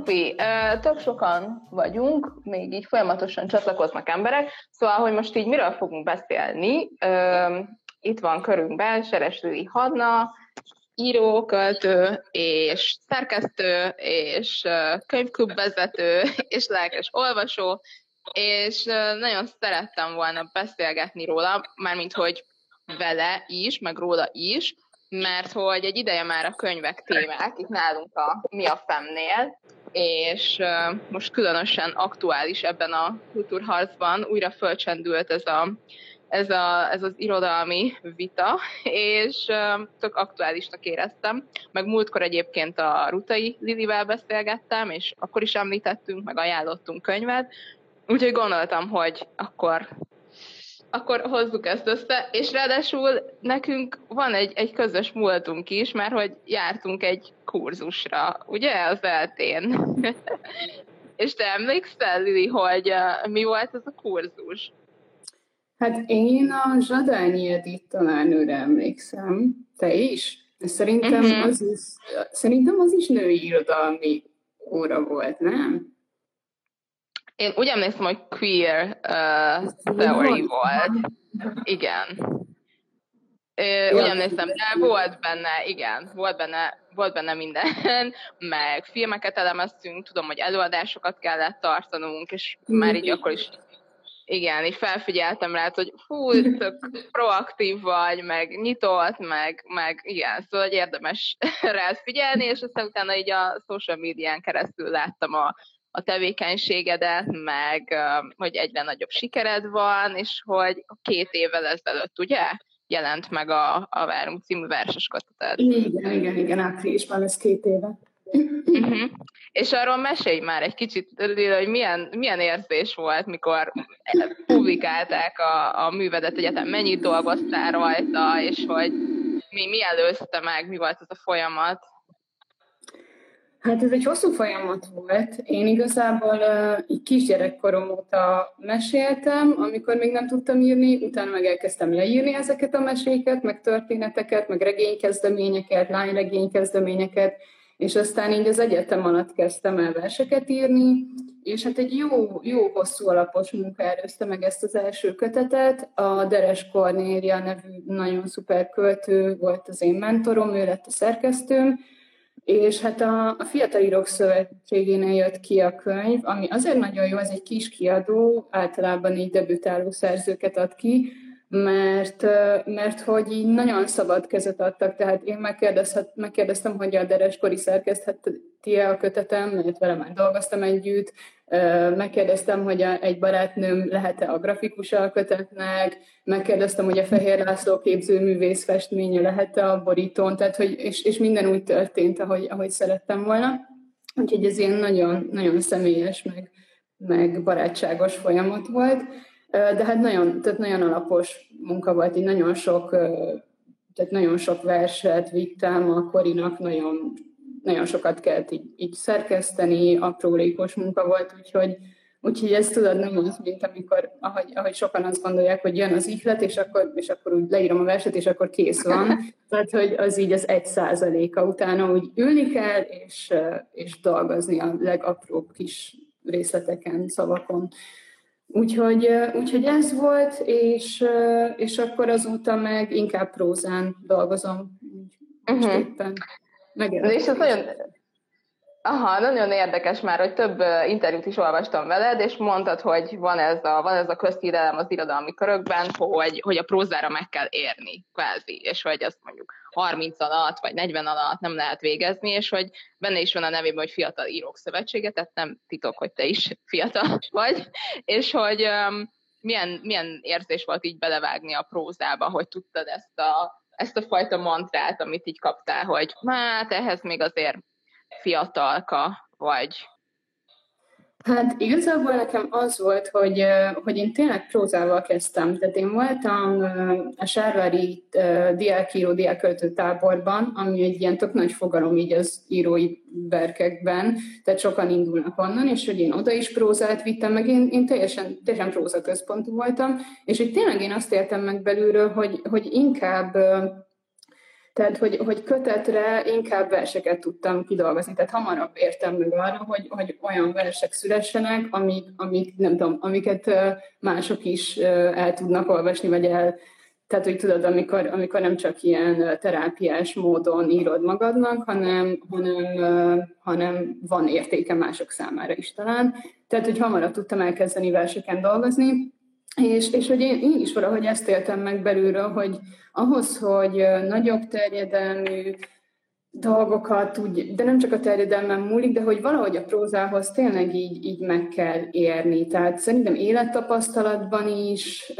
Na, Tupi, tök sokan vagyunk, még így folyamatosan csatlakoznak emberek, szóval, hogy most így miről fogunk beszélni, itt van körünkben Seres Lili Hadna, író, költő, és szerkesztő, és könyvklubvezető, és lelkes olvasó, és nagyon szerettem volna beszélgetni róla, mármint hogy vele is, meg róla is, mert hogy egy ideje már a könyvek témák itt nálunk a Mi a Femnél, és most különösen aktuális ebben a kultúrharcban újra fölcsendült ez, a, ez, a, ez az irodalmi vita, és tök aktuálisnak éreztem. Meg múltkor egyébként a Rutai Lilivel beszélgettem, és akkor is említettünk, meg ajánlottunk könyvet, úgyhogy gondoltam, hogy akkor akkor hozzuk ezt össze, és ráadásul nekünk van egy, egy közös múltunk is, mert hogy jártunk egy kurzusra, ugye, az eltén. és te emlékszel, Lili, hogy uh, mi volt ez a kurzus? Hát én a Zsadányi Edith tanárnőre emlékszem. Te is? Szerintem, uh-huh. az is, szerintem az is női irodalmi óra volt, nem? Én úgy emlékszem, hogy queer uh, theory volt. Igen. Ö, úgy emlékszem, de volt benne, igen, volt benne, volt benne minden, meg filmeket elemeztünk, tudom, hogy előadásokat kellett tartanunk, és már így akkor is igen, és felfigyeltem rá, hogy hú, tök proaktív vagy, meg nyitott, meg, meg igen, szóval hogy érdemes rá figyelni, és aztán utána így a social médián keresztül láttam a a tevékenységedet, meg hogy egyre nagyobb sikered van, és hogy két évvel ezelőtt, ugye, jelent meg a, a Várunk című verses köteted. Igen, igen, igen, áprilisban ez két éve. Uh-huh. És arról mesélj már egy kicsit, hogy milyen, milyen érzés volt, mikor publikálták a, a művedet egyetem, mennyit dolgoztál rajta, és hogy mi, mi előzte meg, mi volt ez a folyamat? Hát ez egy hosszú folyamat volt. Én igazából uh, így kisgyerekkorom óta meséltem, amikor még nem tudtam írni, utána meg elkezdtem leírni ezeket a meséket, meg történeteket, meg regénykezdeményeket, lányregénykezdeményeket, és aztán így az egyetem alatt kezdtem el verseket írni, és hát egy jó, jó hosszú alapos munka előzte meg ezt az első kötetet. A Deres Kornélia nevű nagyon szuper költő volt az én mentorom, ő lett a szerkesztőm, és hát a, a Fiatal Írók Szövetségénél jött ki a könyv, ami azért nagyon jó, ez egy kis kiadó, általában így debütáló szerzőket ad ki, mert, mert hogy így nagyon szabad kezet adtak, tehát én megkérdeztem, hogy a Deres Kori szerkesztheti-e a kötetem, mert vele már dolgoztam együtt, megkérdeztem, hogy egy barátnőm lehet-e a grafikus alkötetnek, megkérdeztem, hogy a Fehér László képzőművész festménye lehet-e a borítón, tehát hogy, és, és minden úgy történt, ahogy, ahogy szerettem volna. Úgyhogy ez ilyen nagyon, nagyon személyes, meg, meg barátságos folyamat volt. De hát nagyon, tehát nagyon alapos munka volt, így nagyon sok, tehát nagyon sok verset vittem a Korinak, nagyon nagyon sokat kellett így, így szerkeszteni, aprólékos munka volt, úgyhogy, úgyhogy ez tudod nem az, mint amikor, ahogy, ahogy sokan azt gondolják, hogy jön az ihlet, és akkor, és akkor úgy leírom a verset, és akkor kész van. Tehát, hogy az így az egy százaléka utána úgy ülni kell, és, és dolgozni a legapróbb kis részleteken, szavakon. Úgyhogy, úgyhogy ez volt, és, és akkor azóta meg inkább prózán dolgozom. uh-huh. éppen. Megjelent. És ez nagyon, Aha, nagyon érdekes már, hogy több interjút is olvastam veled, és mondtad, hogy van ez a, van ez a közhírelem az irodalmi körökben, hogy, hogy a prózára meg kell érni, kvázi, és hogy azt mondjuk 30 alatt, vagy 40 alatt nem lehet végezni, és hogy benne is van a nevében, hogy Fiatal Írók Szövetsége, tehát nem titok, hogy te is fiatal vagy, és hogy um, milyen, milyen érzés volt így belevágni a prózába, hogy tudtad ezt a ezt a fajta mantrát, amit így kaptál, hogy hát ehhez még azért fiatalka vagy. Hát igazából nekem az volt, hogy, hogy én tényleg prózával kezdtem. Tehát én voltam a Sárvári diákíró, diáköltő táborban, ami egy ilyen tök nagy fogalom így az írói verkekben, tehát sokan indulnak onnan, és hogy én oda is prózát vittem, meg én, én teljesen, teljesen próza központú voltam, és hogy tényleg én azt értem meg belülről, hogy, hogy inkább Tehát, hogy, hogy kötetre inkább verseket tudtam kidolgozni. Tehát hamarabb értem meg arra, hogy, hogy olyan versek szülessenek, amik, amik, nem tudom, amiket mások is el tudnak olvasni, vagy el, tehát, hogy tudod, amikor, amikor nem csak ilyen terápiás módon írod magadnak, hanem, hanem, hanem van értéke mások számára is talán. Tehát, hogy hamarabb tudtam elkezdeni verseken dolgozni, és, és hogy én, én is valahogy ezt éltem meg belülről, hogy ahhoz, hogy nagyobb terjedelmű dolgokat úgy, de nem csak a terjedelmen múlik, de hogy valahogy a prózához tényleg így, így meg kell érni. Tehát szerintem élettapasztalatban is,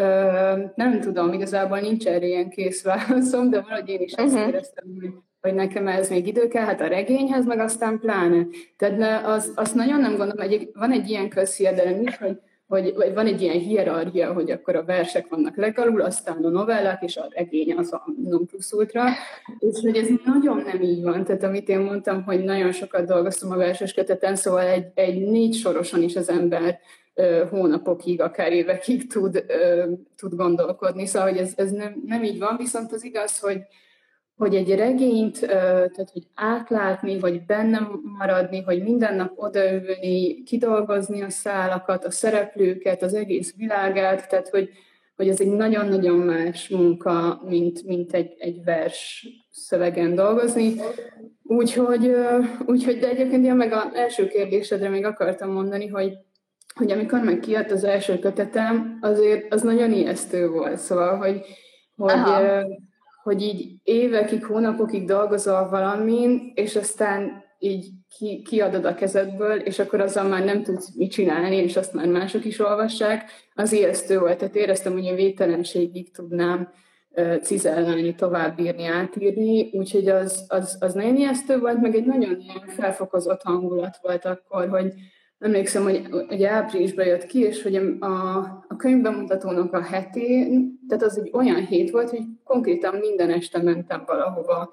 nem tudom, igazából nincs erre ilyen kész válaszom, de valahogy én is uh-huh. ezt éreztem, hogy hogy nekem ez még idő kell, hát a regényhez meg aztán pláne. Tehát az, azt nagyon nem gondolom, hogy van egy ilyen közhiedelem is, hogy hogy, vagy van egy ilyen hierarchia, hogy akkor a versek vannak legalul, aztán a novellák, és a regény az a non plus ultra, és hogy ez nagyon nem így van. Tehát amit én mondtam, hogy nagyon sokat dolgoztam a verses köteten, szóval egy, egy négy sorosan is az ember ö, hónapokig, akár évekig tud, ö, tud gondolkodni. Szóval, hogy ez, ez nem, nem így van, viszont az igaz, hogy, hogy egy regényt, tehát hogy átlátni, vagy bennem maradni, hogy minden nap odaülni, kidolgozni a szálakat, a szereplőket, az egész világát, tehát hogy, hogy ez egy nagyon-nagyon más munka, mint, mint egy, egy vers szövegen dolgozni. Úgyhogy, úgyhogy de egyébként én meg az első kérdésedre még akartam mondani, hogy, hogy amikor meg kijött az első kötetem, azért az nagyon ijesztő volt. Szóval, hogy, hogy hogy így évekig, hónapokig dolgozol valamin, és aztán így ki, kiadod a kezedből, és akkor azzal már nem tudsz mit csinálni, és azt már mások is olvassák, az ijesztő volt. Tehát éreztem, hogy a vételenségig tudnám cizellálni, továbbírni, átírni, úgyhogy az, az, az nagyon ijesztő volt, meg egy nagyon ilyen felfokozott hangulat volt akkor, hogy, emlékszem, hogy, hogy áprilisban jött ki, és hogy a, a könyvbemutatónak a hetén, tehát az egy olyan hét volt, hogy konkrétan minden este mentem valahova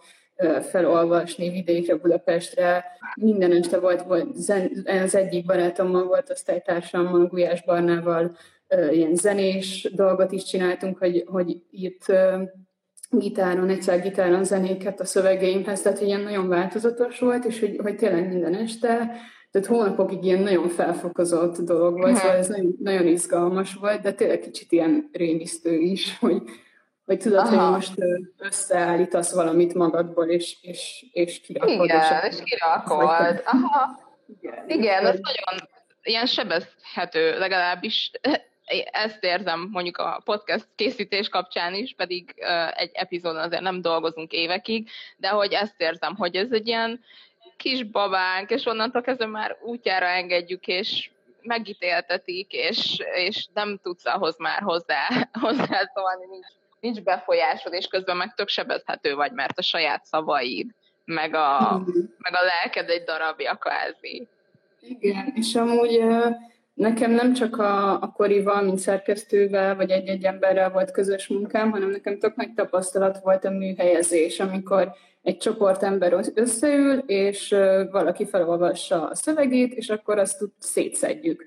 felolvasni vidékre, Budapestre. Minden este volt, volt zen, az egyik barátommal volt, osztálytársammal, Gulyás Barnával ilyen zenés dolgot is csináltunk, hogy, hogy itt gitáron, egyszer gitáron zenéket a szövegeimhez, tehát ilyen nagyon változatos volt, és hogy, hogy tényleg minden este tehát hónapokig ilyen nagyon felfokozott dolog volt, szóval ez nagyon, nagyon izgalmas volt, de tényleg kicsit ilyen rémisztő is, hogy, hogy tudod, Aha. hogy most összeállítasz valamit magadból, és, és, és kirakod. Igen, és, és kirakod. Aha. Igen, Igen ez nagyon ilyen sebezhető, legalábbis ezt érzem mondjuk a podcast készítés kapcsán is, pedig egy epizódon azért nem dolgozunk évekig, de hogy ezt érzem, hogy ez egy ilyen kis babánk, és onnantól kezdve már útjára engedjük, és megítéltetik, és, és nem tudsz ahhoz már hozzá, hozzászólni, nincs, nincs befolyásod, és közben meg tök sebezhető vagy, mert a saját szavaid, meg a, meg a lelked egy darabja kvázi. Igen, és amúgy nekem nem csak a, a Korival, mint szerkesztővel, vagy egy-egy emberrel volt közös munkám, hanem nekem tök nagy tapasztalat volt a műhelyezés, amikor egy csoport ember összeül, és valaki felolvassa a szövegét, és akkor azt szétszedjük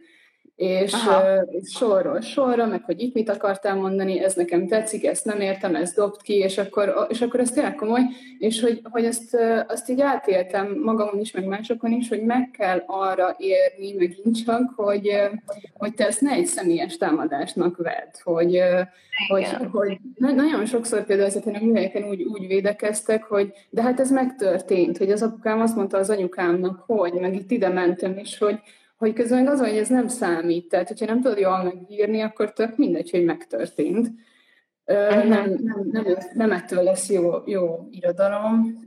és uh, sorról sorra, meg hogy itt mit akartál mondani, ez nekem tetszik, ezt nem értem, ezt dobt ki, és akkor, és akkor ez tényleg komoly, és hogy, hogy ezt, azt így átéltem magamon is, meg másokon is, hogy meg kell arra érni megint csak, hogy, hogy te ezt ne egy személyes támadásnak vedd, hogy, hogy, hogy nagyon sokszor például ezeken a műhelyeken úgy, úgy védekeztek, hogy de hát ez megtörtént, hogy az apukám azt mondta az anyukámnak, hogy, meg itt ide mentem, és hogy, hogy közben az, hogy ez nem számít. Tehát, hogyha nem tudod jól megírni, akkor tök mindegy, hogy megtörtént. Uh-huh. Nem, nem, nem, nem ettől lesz jó, jó irodalom.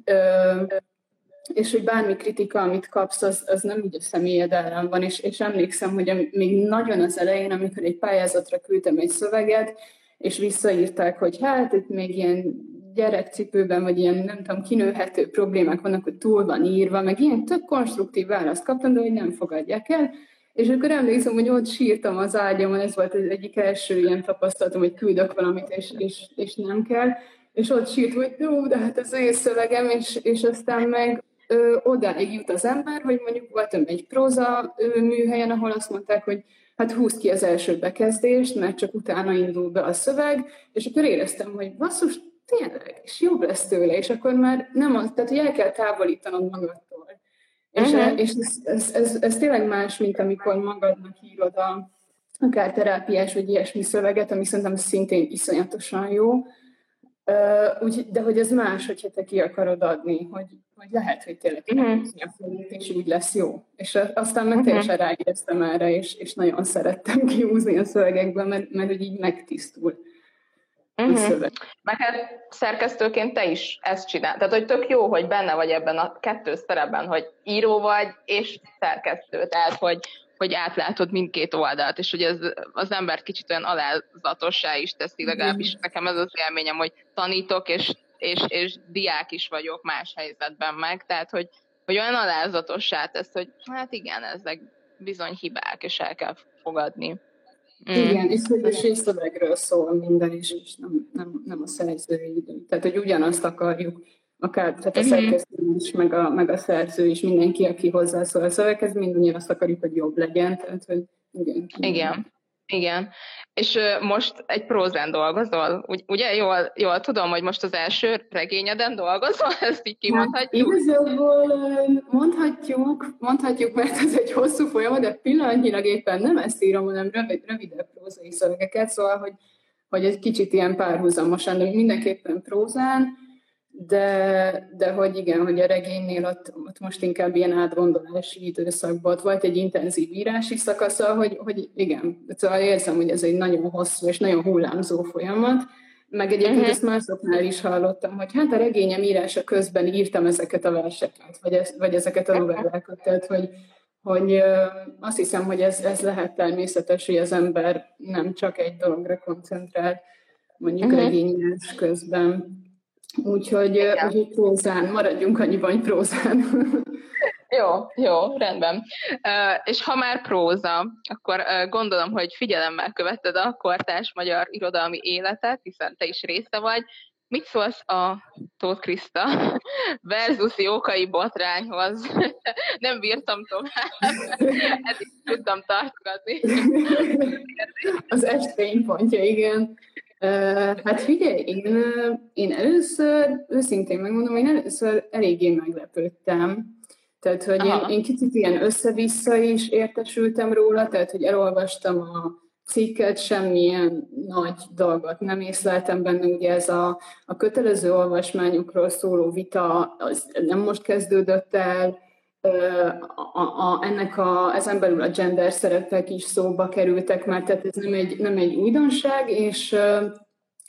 És hogy bármi kritika, amit kapsz, az, az nem úgy a személyed ellen van. És, és emlékszem, hogy még nagyon az elején, amikor egy pályázatra küldtem egy szöveget, és visszaírták, hogy hát itt még ilyen gyerekcipőben, vagy ilyen, nem tudom, kinőhető problémák vannak, hogy túl van írva, meg ilyen tök konstruktív választ kaptam, de hogy nem fogadják el. És akkor emlékszem, hogy ott sírtam az ágyamon, ez volt az egyik első ilyen tapasztalatom, hogy küldök valamit, és, és, és nem kell. És ott sírt, hogy jó, de hát ez én szövegem, és, és aztán meg ö, odáig jut az ember, hogy mondjuk voltam egy próza ö, műhelyen, ahol azt mondták, hogy hát húzd ki az első bekezdést, mert csak utána indul be a szöveg, és akkor éreztem, hogy basszus, tényleg, és jobb lesz tőle, és akkor már nem az, tehát hogy el kell távolítanod magadtól. És, uh-huh. és ez, ez, ez, ez tényleg más, mint amikor magadnak írod a, akár terápiás vagy ilyesmi szöveget, ami szerintem szintén iszonyatosan jó, Uh, úgy, de hogy ez más, hogyha te ki akarod adni, hogy, hogy lehet, hogy tényleg uh-huh. és úgy lesz jó. És aztán meg uh-huh. teljesen ráéreztem erre, és, és nagyon szerettem kiúzni a szövegekben, mert, mert hogy így megtisztul. Uh-huh. Meg hát szerkesztőként te is ezt csinál. Tehát, hogy tök jó, hogy benne vagy ebben a kettő szerepben, hogy író vagy és szerkesztő. Tehát, hogy, hogy átlátod mindkét oldalt, és hogy ez az ember kicsit olyan alázatossá is teszi, legalábbis nekem ez az élményem, hogy tanítok, és, és, és diák is vagyok más helyzetben meg, tehát hogy, hogy olyan alázatossá tesz, hogy hát igen, ezek bizony hibák, és el kell fogadni. Mm. Igen, és hogy a szövegről szól minden is, és nem, nem, nem a szerzői idő. Tehát, hogy ugyanazt akarjuk akár tehát a mhm. szerkesztő is, meg a, meg a szerző is, mindenki, aki hozzászól a szöveghez, mindannyian azt akarjuk, hogy jobb legyen. Tehát, hogy igen. Igen. Igen. És most egy prózán dolgozol, Ugy, ugye? Jól, jól tudom, hogy most az első regényeden dolgozol, ezt így kimondhatjuk? Hát, igazából mondhatjuk, mondhatjuk, mert ez egy hosszú folyamat, de pillanatnyilag éppen nem ezt írom, hanem rövid, rövidebb prózai szövegeket, szóval, hogy, hogy egy kicsit ilyen párhuzamosan, de mindenképpen prózán, de, de hogy igen, hogy a regénynél ott, ott most inkább ilyen átgondolási időszakban volt egy intenzív írási szakasza, hogy, hogy igen, szóval érzem, hogy ez egy nagyon hosszú és nagyon hullámzó folyamat, meg egyébként uh-huh. ezt másoknál is hallottam, hogy hát a regényem írása közben írtam ezeket a verseket, vagy, ez, vagy ezeket a novellákat, tehát hogy, hogy azt hiszem, hogy ez, ez lehet természetes, hogy az ember nem csak egy dologra koncentrál, mondjuk uh-huh. regényírás közben. Úgyhogy, úgyhogy prózán, maradjunk annyiban, hogy prózán. Jó, jó, rendben. Uh, és ha már próza, akkor uh, gondolom, hogy figyelemmel követted a kortás magyar irodalmi életet, hiszen te is része vagy. Mit szólsz a Tóth Kriszta versus Jókai botrányhoz? Nem bírtam tovább, eddig tudtam tartgatni. Az est pontja, igen. Hát figyelj, én, én először, őszintén megmondom, én először eléggé meglepődtem. Tehát, hogy én, én kicsit ilyen össze-vissza is értesültem róla, tehát, hogy elolvastam a cikket, semmilyen nagy dolgot nem észleltem benne, ugye ez a, a kötelező olvasmányokról szóló vita, az nem most kezdődött el, a, a, ennek a, ezen belül a gender szerepek is szóba kerültek már, tehát ez nem egy, nem egy újdonság, és,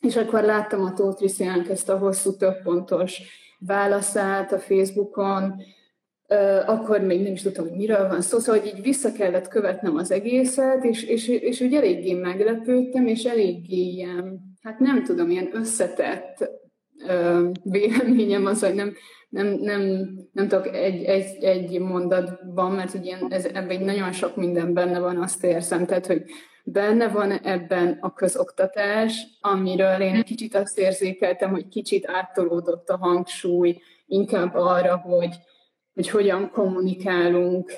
és akkor láttam a Tóth Trisztiánk ezt a hosszú több pontos válaszát a Facebookon, akkor még nem is tudtam, hogy miről van szó, szóval hogy így vissza kellett követnem az egészet, és, és, és úgy eléggé meglepődtem, és eléggé ilyen, hát nem tudom, ilyen összetett véleményem az, hogy nem, nem, nem, nem tudok egy, egy, egy mondatban, mert ugye ez, ebben nagyon sok minden benne van, azt érzem, tehát, hogy benne van ebben a közoktatás, amiről én kicsit azt érzékeltem, hogy kicsit áttolódott a hangsúly inkább arra, hogy, hogy hogyan kommunikálunk,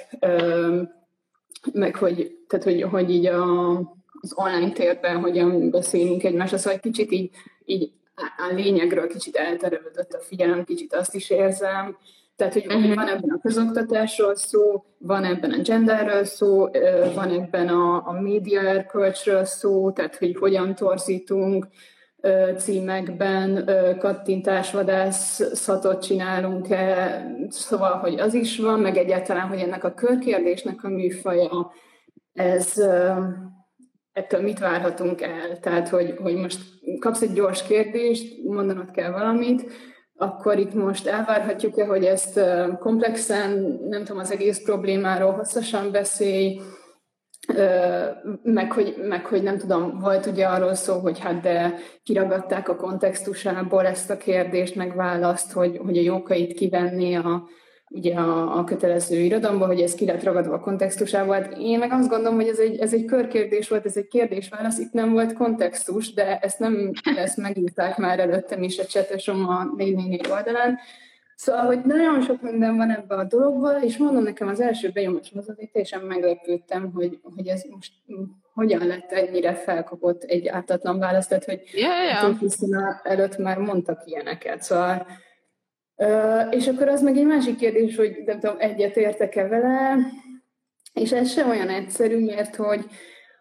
meg hogy, tehát, hogy, hogy így a, az online térben hogyan beszélünk egymásra, szóval egy kicsit így, így a lényegről kicsit elterelődött a figyelem, kicsit azt is érzem. Tehát, hogy uh-huh. van ebben a közoktatásról szó, van ebben a genderről szó, van ebben a, a média erkölcsről szó, tehát, hogy hogyan torzítunk címekben kattintásvadászatot csinálunk-e, szóval, hogy az is van, meg egyáltalán, hogy ennek a körkérdésnek a műfaja, ez ettől mit várhatunk el? Tehát, hogy, hogy most kapsz egy gyors kérdést, mondanod kell valamit, akkor itt most elvárhatjuk-e, hogy ezt komplexen, nem tudom, az egész problémáról hosszasan beszélj, meg hogy, meg hogy nem tudom, volt ugye arról szó, hogy hát de kiragadták a kontextusából ezt a kérdést, meg választ, hogy, hogy a jókait kivenni a, ugye a, a kötelező irodalomban, hogy ez ki lett ragadva a kontextusába. Hát én meg azt gondolom, hogy ez egy, ez egy körkérdés volt, ez egy kérdés-válasz, itt nem volt kontextus, de ezt nem ezt megírták már előttem is a csetesom a 444 oldalán, Szóval, hogy nagyon sok minden van ebben a dologban, és mondom nekem az első benyomásom az azért teljesen meglepődtem, hogy, hogy ez most hogyan lett ennyire felkapott egy ártatlan választ, tehát hogy yeah, yeah. Előtt már mondtak ilyeneket, szóval és akkor az meg egy másik kérdés, hogy nem tudom, egyet értek-e vele, és ez sem olyan egyszerű, mert hogy,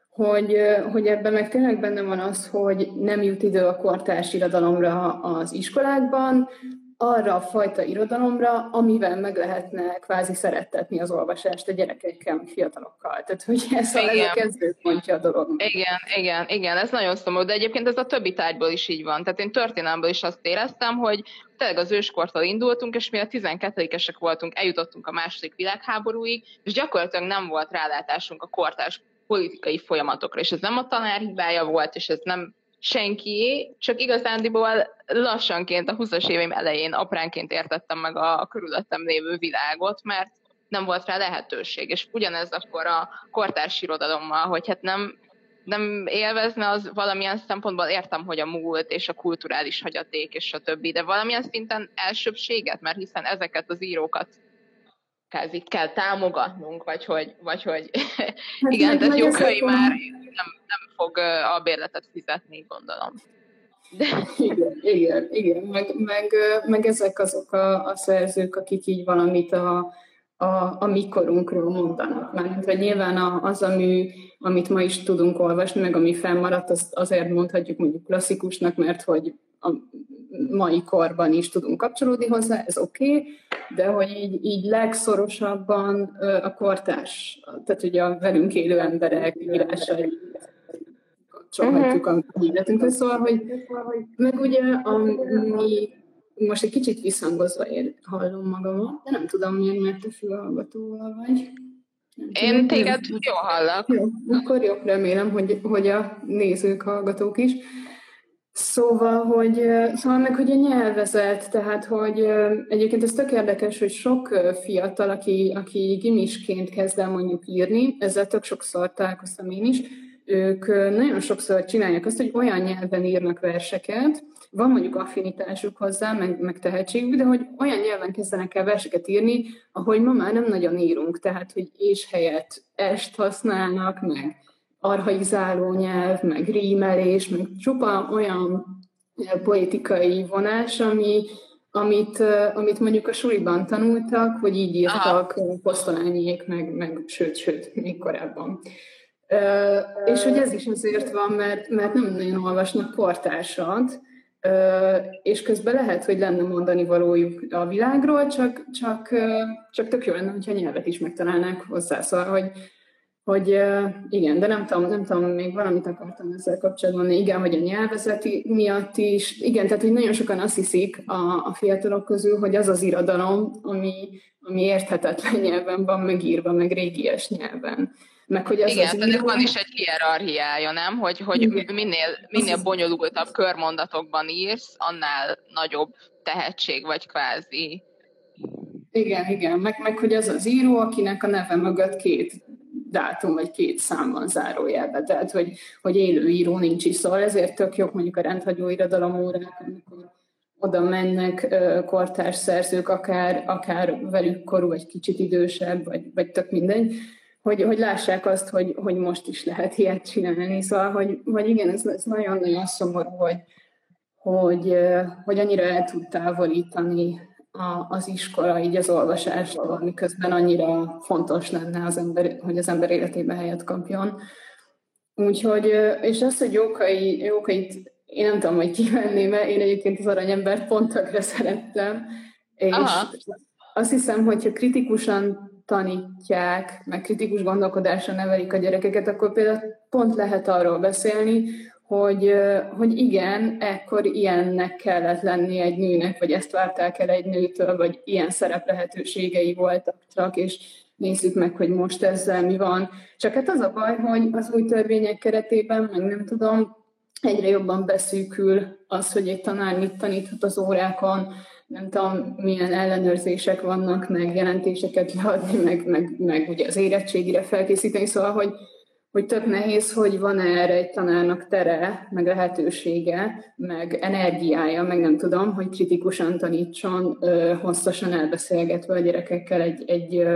hogy, hogy ebben meg tényleg benne van az, hogy nem jut idő a kortárs irodalomra az iskolákban, arra a fajta irodalomra, amivel meg lehetne kvázi szerettetni az olvasást a gyerekekkel, fiatalokkal. Tehát, hogy ez, igen. a, ez a kezdőpontja a dolog. Igen, igen, igen, ez nagyon szomorú, de egyébként ez a többi tárgyból is így van. Tehát én történelmből is azt éreztem, hogy tényleg az őskortól indultunk, és mi a 12-esek voltunk, eljutottunk a második világháborúig, és gyakorlatilag nem volt rálátásunk a kortárs politikai folyamatokra, és ez nem a tanár hibája volt, és ez nem senki, csak igazándiból lassanként a 20-as éveim elején apránként értettem meg a, a körülöttem lévő világot, mert nem volt rá lehetőség. És ugyanez akkor a kortárs irodalommal, hogy hát nem, nem élvezne, az valamilyen szempontból értem, hogy a múlt és a kulturális hagyaték és a többi, de valamilyen szinten elsőbséget, mert hiszen ezeket az írókat kell támogatnunk, vagy hogy, vagy hogy hát igen, tehát Jókai már nem, nem fog a bérletet fizetni, gondolom. De... Igen, igen, igen. Meg, meg, meg ezek azok a, a szerzők, akik így valamit a, a, a mikorunkról mondanak. Mert hogy nyilván az a mű, amit ma is tudunk olvasni, meg ami fennmaradt, az azért mondhatjuk mondjuk klasszikusnak, mert hogy a mai korban is tudunk kapcsolódni hozzá, ez oké, okay, de hogy így, így legszorosabban a kortás, tehát ugye a velünk élő emberek írásai kapcsolhatjuk uh-huh. a életünkhöz, szóval, hogy, meg ugye ami most egy kicsit visszhangozva ér, hallom magamat, de nem tudom miért, mert te fülhallgatóval vagy. Nem Én tudom, téged jól hallak. Jó, akkor jó, remélem, hogy, hogy a nézők, hallgatók is. Szóval, hogy, szóval meg, hogy a nyelvezet, tehát, hogy egyébként ez tök érdekes, hogy sok fiatal, aki, aki gimisként kezd el mondjuk írni, ezzel tök sokszor találkoztam én is, ők nagyon sokszor csinálják azt, hogy olyan nyelven írnak verseket, van mondjuk affinitásuk hozzá, meg, meg tehetségük, de hogy olyan nyelven kezdenek el verseket írni, ahogy ma már nem nagyon írunk, tehát hogy és helyett est használnak, meg arhaizáló nyelv, meg rímelés, meg csupa olyan poetikai vonás, ami, amit, amit mondjuk a suliban tanultak, hogy így írtak posztolányiék, meg, meg sőt, sőt, még korábban. Uh, és hogy ez is azért van, mert, mert nem nagyon olvasnak kortársat, uh, és közben lehet, hogy lenne mondani valójuk a világról, csak, csak, csak tök jó lenne, hogyha nyelvet is megtalálnák hozzá. Szóval, hogy, hogy igen, de nem tudom, nem tudom, még valamit akartam ezzel kapcsolatban igen, hogy a nyelvezeti miatt is, igen, tehát hogy nagyon sokan azt hiszik a, a fiatalok közül, hogy az az irodalom, ami, ami érthetetlen nyelven van megírva, meg régies nyelven. Meg, hogy az Igen, az író... van is egy hierarchiája, nem? Hogy, hogy minél, minél bonyolultabb körmondatokban írsz, annál nagyobb tehetség vagy kvázi. Igen, igen, meg, meg hogy az az író, akinek a neve mögött két dátum vagy két szám van zárójelbe, tehát hogy, hogy élő író nincs is, szóval ezért tök jobb mondjuk a rendhagyó irodalom órák, amikor oda mennek kortárs szerzők, akár, akár velük korú, vagy kicsit idősebb, vagy, vagy tök mindegy, hogy, hogy lássák azt, hogy, hogy most is lehet ilyet csinálni. Szóval, hogy, hogy igen, ez, ez nagyon-nagyon szomorú, hogy, hogy, hogy annyira el tud távolítani a, az iskola így az olvasástól, miközben annyira fontos lenne, az ember, hogy az ember életében helyet kapjon. Úgyhogy, és azt, hogy Jókai, Jókait én nem tudom, hogy kivenném mert én egyébként az aranyembert pontakra szerettem, és Aha. azt hiszem, hogyha kritikusan tanítják, meg kritikus gondolkodásra nevelik a gyerekeket, akkor például pont lehet arról beszélni, hogy, hogy igen, ekkor ilyennek kellett lenni egy nőnek, vagy ezt várták el egy nőtől, vagy ilyen szerep lehetőségei voltak csak, és nézzük meg, hogy most ezzel mi van. Csak hát az a baj, hogy az új törvények keretében, meg nem tudom, egyre jobban beszűkül az, hogy egy tanár mit taníthat az órákon, nem tudom, milyen ellenőrzések vannak, meg jelentéseket leadni, meg, meg, meg ugye az érettségire felkészíteni, szóval, hogy, hogy tök nehéz, hogy van erre egy tanárnak tere, meg lehetősége, meg energiája, meg nem tudom, hogy kritikusan tanítson, hosszasan elbeszélgetve a gyerekekkel egy, egy,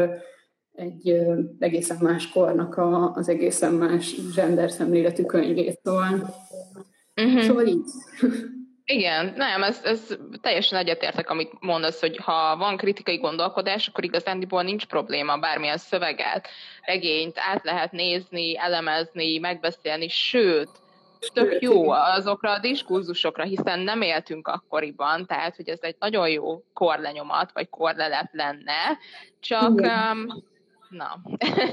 egy egészen más kornak a, az egészen más gender szemléletű könyvét. Szóval, uh-huh. szóval így. Igen, nem, ez, ez teljesen egyetértek, amit mondasz, hogy ha van kritikai gondolkodás, akkor igazándiból nincs probléma bármilyen szöveget, regényt át lehet nézni, elemezni, megbeszélni, sőt, tök jó azokra a diskurzusokra, hiszen nem éltünk akkoriban, tehát hogy ez egy nagyon jó korlenyomat, vagy korlelep lenne, csak um, Na,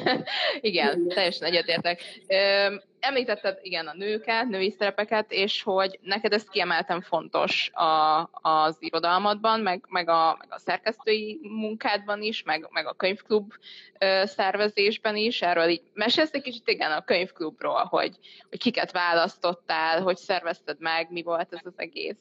igen, teljesen egyetértek. Említetted, igen, a nőket, női szerepeket, és hogy neked ezt kiemeltem fontos a, az irodalmadban, meg, meg, a, meg a szerkesztői munkádban is, meg, meg a könyvklub szervezésben is. Erről így mesélsz egy kicsit, igen, a könyvklubról, hogy, hogy kiket választottál, hogy szervezted meg, mi volt ez az egész.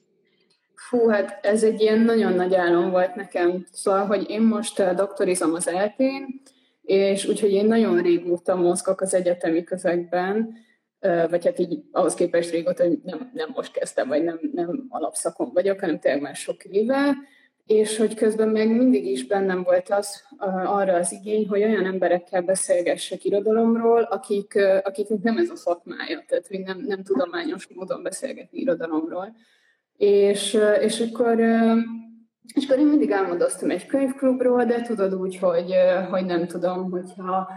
Fú, hát ez egy ilyen nagyon nagy álom volt nekem. Szóval, hogy én most doktorizom az eltén, és úgyhogy én nagyon régóta mozgok az egyetemi közegben, vagy hát így ahhoz képest régóta, hogy nem, nem most kezdtem, vagy nem, nem alapszakon vagyok, hanem tényleg már sok éve, és hogy közben meg mindig is bennem volt az arra az igény, hogy olyan emberekkel beszélgessek irodalomról, akik, akiknek nem ez a szakmája, tehát hogy nem, nem tudományos módon beszélgetni irodalomról. És, és akkor és akkor én mindig álmodoztam egy könyvklubról, de tudod úgy, hogy, hogy nem tudom, hogyha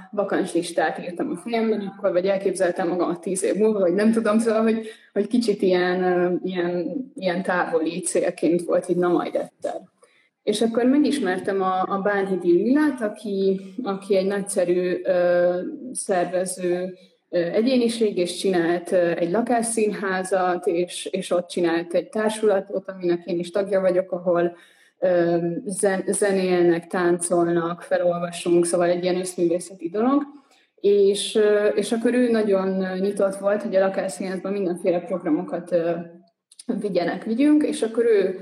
listát írtam a fejemben, akkor vagy elképzeltem magam a tíz év múlva, vagy nem tudom, szóval, hogy, hogy kicsit ilyen, ilyen, ilyen távoli célként volt, így na majd egyszer. És akkor megismertem a, a Bánhidi Lillát, aki, aki egy nagyszerű ö, szervező ö, egyéniség, és csinált ö, egy lakásszínházat, és, és ott csinált egy társulatot, aminek én is tagja vagyok, ahol zenélnek, táncolnak, felolvasunk, szóval egy ilyen összművészeti dolog. És, és akkor ő nagyon nyitott volt, hogy a lakásszínházban mindenféle programokat vigyenek, vigyünk, és akkor ő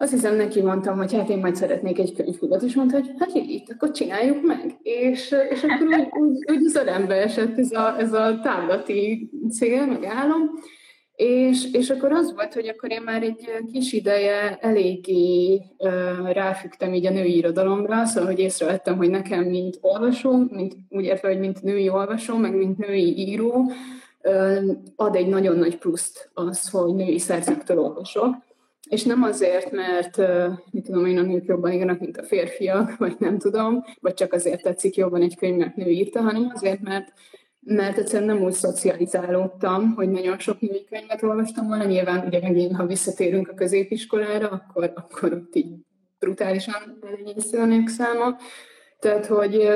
azt hiszem neki mondtam, hogy hát én majd szeretnék egy könyvklubot, és mondta, hogy hát itt, akkor csináljuk meg. És, és akkor úgy, úgy, úgy az örembe esett ez a, ez a távlati cél, meg álom, és, és akkor az volt, hogy akkor én már egy kis ideje eléggé uh, ráfügtem így a női irodalomra, szóval, hogy észrevettem, hogy nekem, mint olvasó, mint, úgy értve, hogy mint női olvasó, meg mint női író, ad egy nagyon nagy pluszt az, hogy női szerzőktől olvasok. És nem azért, mert, mit tudom én, a nők jobban írnak, mint a férfiak, vagy nem tudom, vagy csak azért tetszik jobban egy könyv, mert nő írta, hanem azért, mert mert egyszerűen nem úgy szocializálódtam, hogy nagyon sok női könyvet olvastam volna. Nyilván ugye megint, ha visszatérünk a középiskolára, akkor, akkor ott így brutálisan elnyésző a nők száma. Tehát, hogy,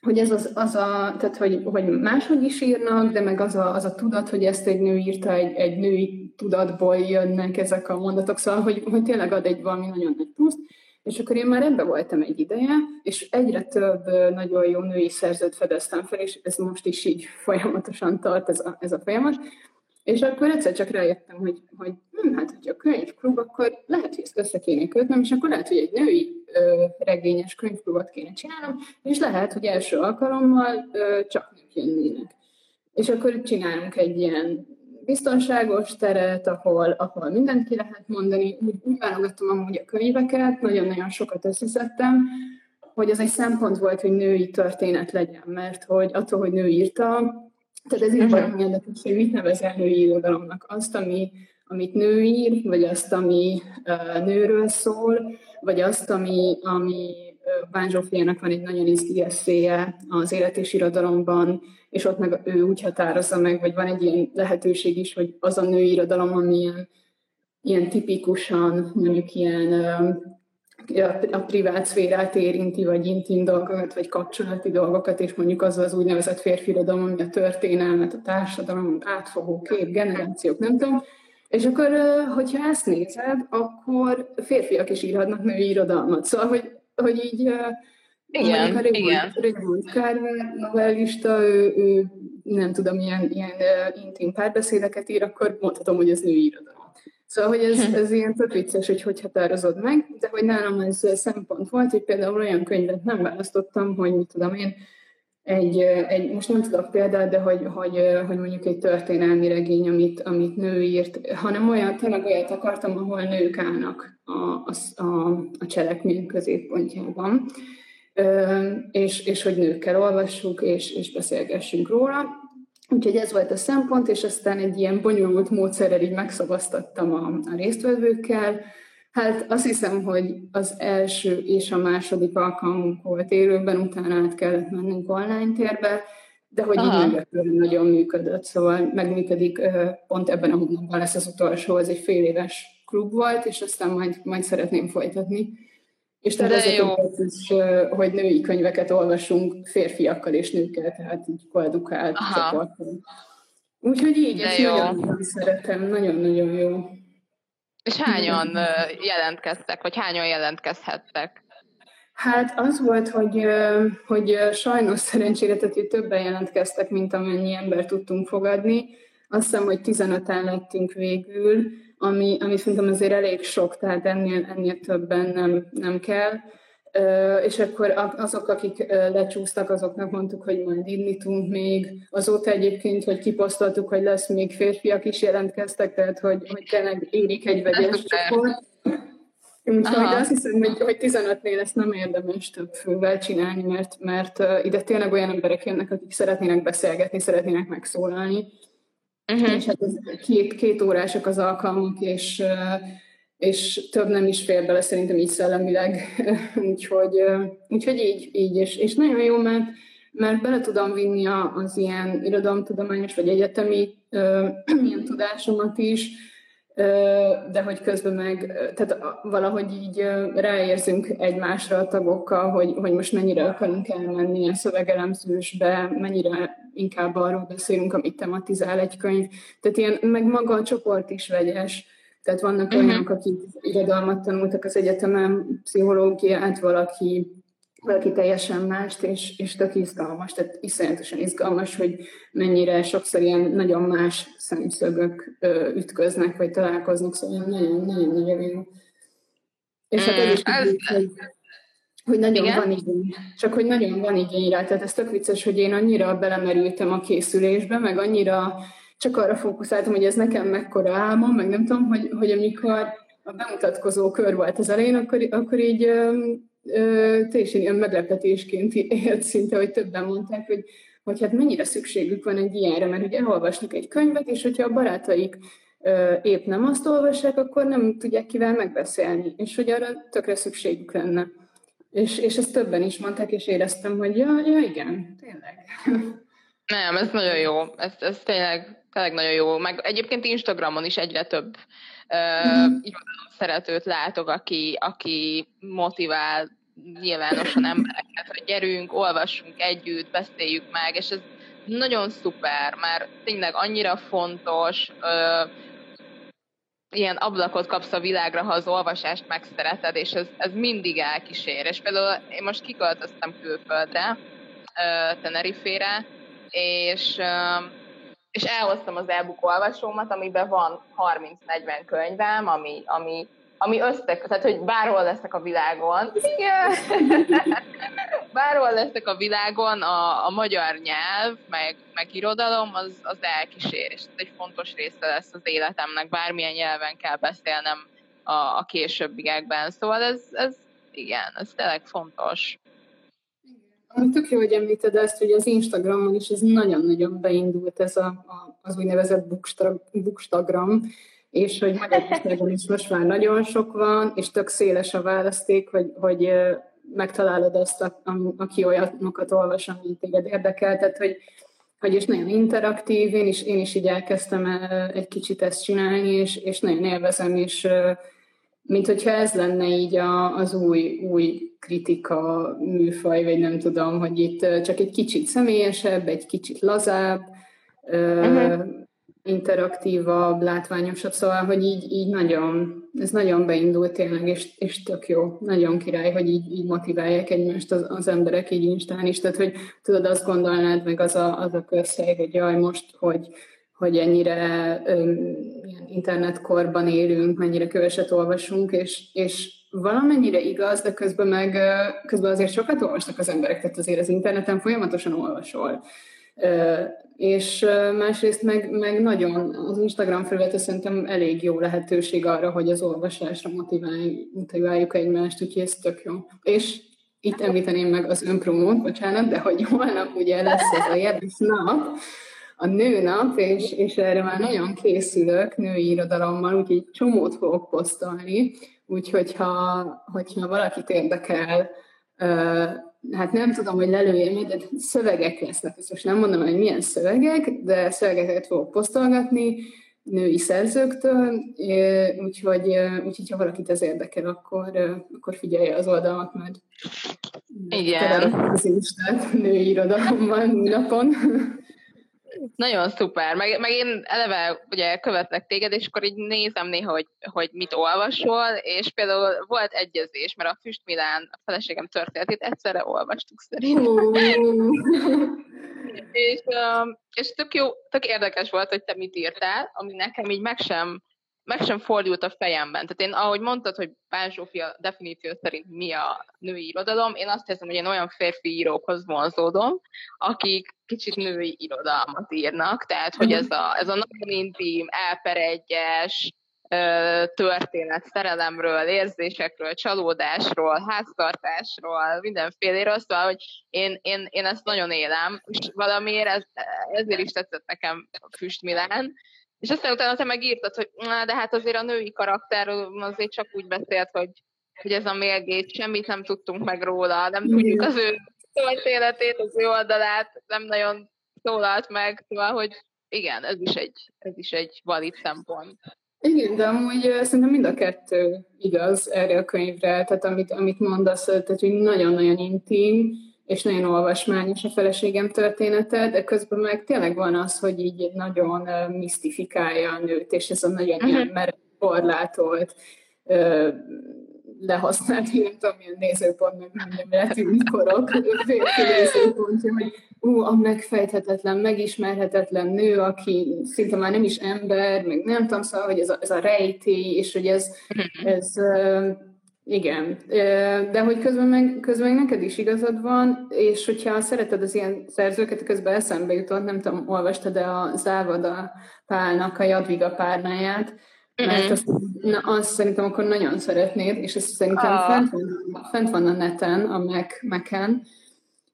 hogy ez az, az a, tehát, hogy, hogy máshogy is írnak, de meg az a, az a tudat, hogy ezt egy nő írta, egy, egy női tudatból jönnek ezek a mondatok, szóval, hogy, hogy tényleg ad egy valami nagyon nagy pluszt. És akkor én már ebbe voltam egy ideje, és egyre több nagyon jó női szerzőt fedeztem fel, és ez most is így folyamatosan tart ez a, ez a folyamat. És akkor egyszer csak rájöttem, hogy, hogy hm, hát, hogyha könyvklub, akkor lehet, hogy ezt össze kéne kötnöm, és akkor lehet, hogy egy női ö, regényes könyvklubot kéne csinálnom, és lehet, hogy első alkalommal ö, csak nők jönnének. És akkor csinálunk egy ilyen biztonságos teret, ahol, ahol mindent ki lehet mondani. Úgy, úgy válogattam amúgy a könyveket, nagyon-nagyon sokat összeszedtem, hogy ez egy szempont volt, hogy női történet legyen, mert hogy attól, hogy nő írta, tehát ez így uh-huh. érdekes, hogy mit nevezel női irodalomnak. Azt, ami, amit nő ír, vagy azt, ami uh, nőről szól, vagy azt, ami, ami Bán Zsófiának van egy nagyon izgi eszéje az élet és irodalomban, és ott meg ő úgy határozza meg, vagy van egy ilyen lehetőség is, hogy az a női irodalom, ami ilyen, ilyen tipikusan, mondjuk ilyen a privát szférát érinti, vagy intim dolgokat, vagy kapcsolati dolgokat, és mondjuk az az úgynevezett férfi irodalom, ami a történelmet, a társadalom, átfogó kép, generációk, nem tudom. És akkor, hogyha ezt nézed, akkor férfiak is írhatnak női irodalmat. Szóval, hogy, hogy így igen, a igen. Régult Kárver novellista, ő, ő, nem tudom, ilyen, ilyen intim párbeszédeket ír, akkor mondhatom, hogy ez női irodalom. Szóval, hogy ez, ez ilyen tök vicces, hogy hogy határozod meg, de hogy nálam ez szempont volt, hogy például olyan könyvet nem választottam, hogy mit tudom én, egy, egy, most nem tudok példát, de hogy, hogy, hogy mondjuk egy történelmi regény, amit, amit nő írt, hanem olyan, tényleg olyat akartam, ahol nők állnak a, a, a, cselekmény középpontjában, és, és hogy nőkkel olvassuk, és, és beszélgessünk róla. Úgyhogy ez volt a szempont, és aztán egy ilyen bonyolult módszerrel így megszavaztattam a, a résztvevőkkel, Hát azt hiszem, hogy az első és a második alkalmunk volt élőben, utána át kellett mennünk online térbe, de hogy Aha. így nagyon működött, szóval megműködik, pont ebben a hónapban lesz az utolsó, ez egy fél éves klub volt, és aztán majd, majd szeretném folytatni. És tervezetünk is, hogy női könyveket olvasunk férfiakkal és nőkkel, tehát így koedukált csoportban. Úgyhogy így, és nagyon szeretem, nagyon-nagyon jó. És hányan jelentkeztek, vagy hányan jelentkezhettek? Hát az volt, hogy, hogy sajnos szerencsére, tehát hogy többen jelentkeztek, mint amennyi ember tudtunk fogadni. Azt hiszem, hogy 15-en lettünk végül, ami, ami szerintem azért elég sok, tehát ennél, ennél többen nem, nem kell és akkor azok, akik lecsúsztak, azoknak mondtuk, hogy majd indítunk még. Azóta egyébként, hogy kiposztoltuk, hogy lesz még férfiak is jelentkeztek, tehát hogy, hogy tényleg érik egy vegyes csoport. Úgyhogy azt hiszem, hogy, hogy 15-nél ezt nem érdemes több fővel csinálni, mert, mert ide tényleg olyan emberek jönnek, akik szeretnének beszélgetni, szeretnének megszólalni. Uh-huh. És hát ez két, két órások az alkalmak, és és több nem is fér bele szerintem így szellemileg, úgyhogy, úgyhogy így, így és, és nagyon jó, mert, mert bele tudom vinni az ilyen irodalomtudományos vagy egyetemi ö, ilyen tudásomat is, de hogy közben meg, tehát valahogy így ráérzünk egymásra a tagokkal, hogy, hogy most mennyire akarunk elmenni a szövegelemzősbe, mennyire inkább arról beszélünk, amit tematizál egy könyv. Tehát ilyen, meg maga a csoport is vegyes, tehát vannak uh-huh. olyanok, akik irodalmat tanultak az egyetemen, pszichológiát, valaki, valaki teljesen mást, és, és tök izgalmas, tehát iszonyatosan izgalmas, hogy mennyire sokszor ilyen nagyon más szemszögök ö, ütköznek, vagy találkoznak, szóval nagyon-nagyon jó. És hát ez is mm, ez... hogy, hogy nagyon Igen? van igény. Csak hogy nagyon van igény rá. Tehát ez tök vicces, hogy én annyira belemerültem a készülésbe, meg annyira csak arra fókuszáltam, hogy ez nekem mekkora álma, meg nem tudom, hogy, hogy amikor a bemutatkozó kör volt az elején, akkor, akkor így teljesen ilyen meglepetésként élt szinte, hogy többen mondták, hogy, hogy hát mennyire szükségük van egy ilyenre, mert ugye elolvasnak egy könyvet, és hogyha a barátaik ö, épp nem azt olvassák, akkor nem tudják kivel megbeszélni, és hogy arra tökre szükségük lenne. És, és ezt többen is mondták, és éreztem, hogy ja, ja igen, tényleg. Nem, ez nagyon jó. Ez, ez tényleg tényleg nagyon jó. Meg egyébként Instagramon is egyre több uh, mm. szeretőt látok, aki, aki motivál nyilvánosan embereket, hogy gyerünk, olvassunk együtt, beszéljük meg, és ez nagyon szuper, mert tényleg annyira fontos, uh, ilyen ablakot kapsz a világra, ha az olvasást megszereted, és ez, ez mindig elkísér. És például én most kiköltöztem külföldre, uh, Tenerifére, és uh, és elhoztam az e-book olvasómat, amiben van 30-40 könyvem, ami, ami, ami összek, tehát hogy bárhol leszek a világon, bárhol leszek a világon, a, a magyar nyelv, meg, meg irodalom, az, az elkísér, és ez egy fontos része lesz az életemnek, bármilyen nyelven kell beszélnem a, a későbbiekben. Szóval ez, ez igen, ez tényleg fontos. Tök jó, hogy említed ezt, hogy az Instagramon is ez nagyon-nagyon beindult ez a, a, az úgynevezett bookstagram, és hogy Magyarországon is most már nagyon sok van, és tök széles a választék, hogy, hogy megtalálod azt, a, aki olyanokat olvas, ami téged érdekel, tehát hogy, hogy is nagyon interaktív, én is, én is így elkezdtem egy kicsit ezt csinálni, és, és nagyon élvezem, és mint hogyha ez lenne így a, az új, új kritika műfaj, vagy nem tudom, hogy itt csak egy kicsit személyesebb, egy kicsit lazább, uh-huh. interaktívabb, látványosabb, szóval, hogy így, így nagyon, ez nagyon beindult tényleg, és, és tök jó, nagyon király, hogy így, így motiválják egymást az, az emberek így Instán is, tehát, hogy tudod, azt gondolnád meg az a, az a közhely, hogy jaj, most, hogy hogy ennyire öm, internetkorban élünk, mennyire köveset olvasunk, és, és valamennyire igaz, de közben meg közben azért sokat olvasnak az emberek, tehát azért az interneten folyamatosan olvasol. És másrészt meg, meg nagyon az Instagram felülete szerintem elég jó lehetőség arra, hogy az olvasásra motiváljuk egymást, úgyhogy ez tök jó. És itt említeném meg az önpromót, bocsánat, de hogy holnap ugye lesz ez a jeles nap, a nőnap, és, és erre már nagyon készülök női irodalommal, úgyhogy csomót fogok posztolni, úgyhogy ha, hogyha valakit érdekel, hát nem tudom, hogy lelőjem, de szövegek lesznek. Ezt most nem mondom, hogy milyen szövegek, de szövegeket fogok posztolgatni női szerzőktől, úgyhogy, úgyhogy ha valakit ez érdekel, akkor, akkor figyelje az oldalamat, mert igen. az Instát női irodalommal napon. Nagyon szuper. Meg, meg én eleve ugye követlek téged, és akkor így nézem néha, hogy, hogy mit olvasol, és például volt egyezés, mert a Füst Milán, a feleségem történetét egyszerre olvastuk szerintem. és, és tök jó, tök érdekes volt, hogy te mit írtál, ami nekem így meg sem meg sem fordult a fejemben. Tehát én, ahogy mondtad, hogy Pál Zsófia definíció szerint mi a női irodalom, én azt hiszem, hogy én olyan férfi írókhoz vonzódom, akik kicsit női irodalmat írnak, tehát hogy ez a, ez a nagyon intim, elperegyes, történet szerelemről, érzésekről, csalódásról, háztartásról, mindenféléről, szóval, hogy én, én, én ezt nagyon élem, és valamiért ez, ezért is tetszett nekem Füst Milán, és aztán utána te megírtad, hogy na, de hát azért a női karakter azért csak úgy beszélt, hogy, hogy ez a mélgét, semmit nem tudtunk meg róla, nem tudjuk az ő történetét, az ő oldalát, nem nagyon szólalt meg, szóval, hogy igen, ez is egy, ez is egy valid szempont. Igen, de amúgy szerintem mind a kettő igaz erre a könyvre, tehát amit, amit mondasz, tehát hogy nagyon-nagyon intim, és nagyon olvasmányos a feleségem története, de közben meg tényleg van az, hogy így nagyon misztifikálja a nőt, és ez a nagyon uh-huh. ilyen merev, korlátolt, lehasznált, nem tudom, milyen nézőpont, meg nem életű korok, férfi nézőpontja, hogy ú, a megfejthetetlen, megismerhetetlen nő, aki szinte már nem is ember, meg nem tudom, szóval, hogy ez a, ez a rejtély, és hogy ez, mhm. ez igen, de hogy közben meg, közben meg neked is igazad van, és hogyha szereted az ilyen szerzőket, közben eszembe jutott, nem tudom, olvastad-e a Závada Pálnak a Jadviga párnáját, mert azt, na, azt szerintem akkor nagyon szeretnéd, és ez szerintem ah. fent, van, fent van a neten, a Mac, Mac-en,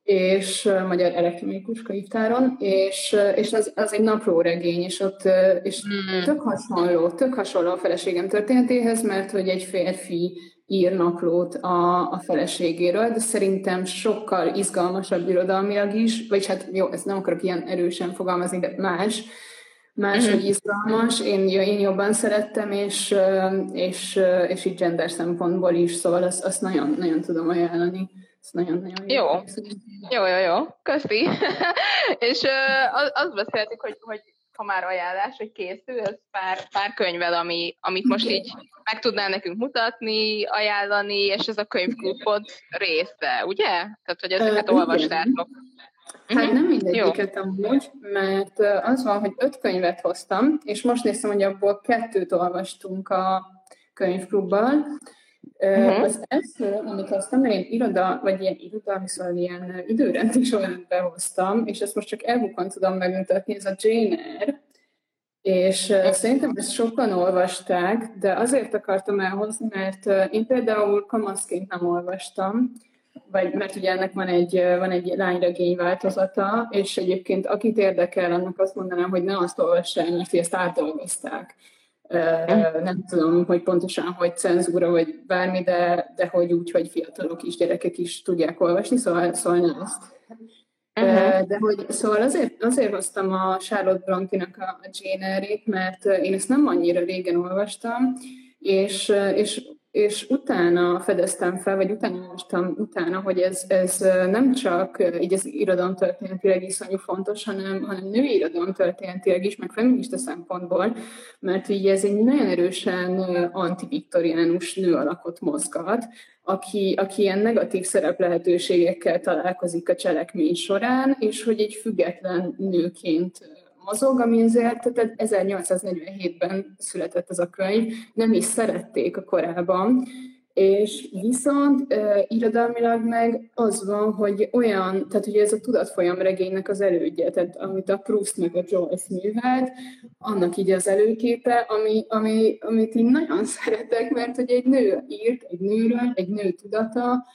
és uh, Magyar Elektronikus Könyvtáron, és, és az, az egy napró regény, és ott és mm. tök hasonló, tök hasonló a feleségem történetéhez, mert hogy egy férfi ír naplót a, a feleségéről, de szerintem sokkal izgalmasabb irodalmilag is, vagyis hát jó, ezt nem akarok ilyen erősen fogalmazni, de más, máshogy mm-hmm. izgalmas, én, én jobban szerettem, és, és, és így gender szempontból is, szóval azt, azt nagyon, nagyon tudom ajánlani. Ezt nagyon-nagyon jó. Jó, jó, jó. Köszi. és uh, azt beszéltük, hogy, hogy ha már ajánlás, hogy készül, ez pár, pár könyvvel, ami, amit most így meg tudnál nekünk mutatni, ajánlani, és ez a könyvklubod része, ugye? Tehát, hogy ezeket uh, olvastátok. Hát mhm. nem mindegyiket amúgy, mert az van, hogy öt könyvet hoztam, és most néztem, hogy abból kettőt olvastunk a könyvklubban. Uh-huh. Az első, amit mert én iroda, vagy ilyen iroda, szóval ilyen időrendi sorrendbe hoztam, és ezt most csak elbukon tudom megmutatni, ez a Jane Eyre, és szerintem ezt sokan olvasták, de azért akartam elhozni, mert én például kamaszként nem olvastam, vagy mert ugye ennek van egy, van egy lányregény változata, és egyébként akit érdekel, annak azt mondanám, hogy ne azt olvassál, mert ezt átdolgozták. Nem tudom, hogy pontosan, hogy cenzúra, vagy bármi, de, de hogy úgy, hogy fiatalok is, gyerekek is tudják olvasni, szóval, szóval nem ezt. Uh-huh. De hogy, szóval azért, azért hoztam a Charlotte Brontinak a Jane mert én ezt nem annyira régen olvastam, és, és és utána fedeztem fel, vagy utána olvastam utána, hogy ez, ez nem csak így az történetileg iszonyú fontos, hanem, hanem női történetileg is, meg feminista szempontból, mert így ez egy nagyon erősen antiviktoriánus nő alakot mozgat, aki, aki ilyen negatív szerep lehetőségekkel találkozik a cselekmény során, és hogy egy független nőként mozog, ami azért tehát 1847-ben született ez a könyv, nem is szerették a korában, és viszont uh, irodalmilag meg az van, hogy olyan, tehát ugye ez a tudatfolyam regénynek az elődje, tehát amit a Proust meg a Joyce művelt, annak így az előképe, ami, ami, amit én nagyon szeretek, mert hogy egy nő írt, egy nőről, egy nő tudata,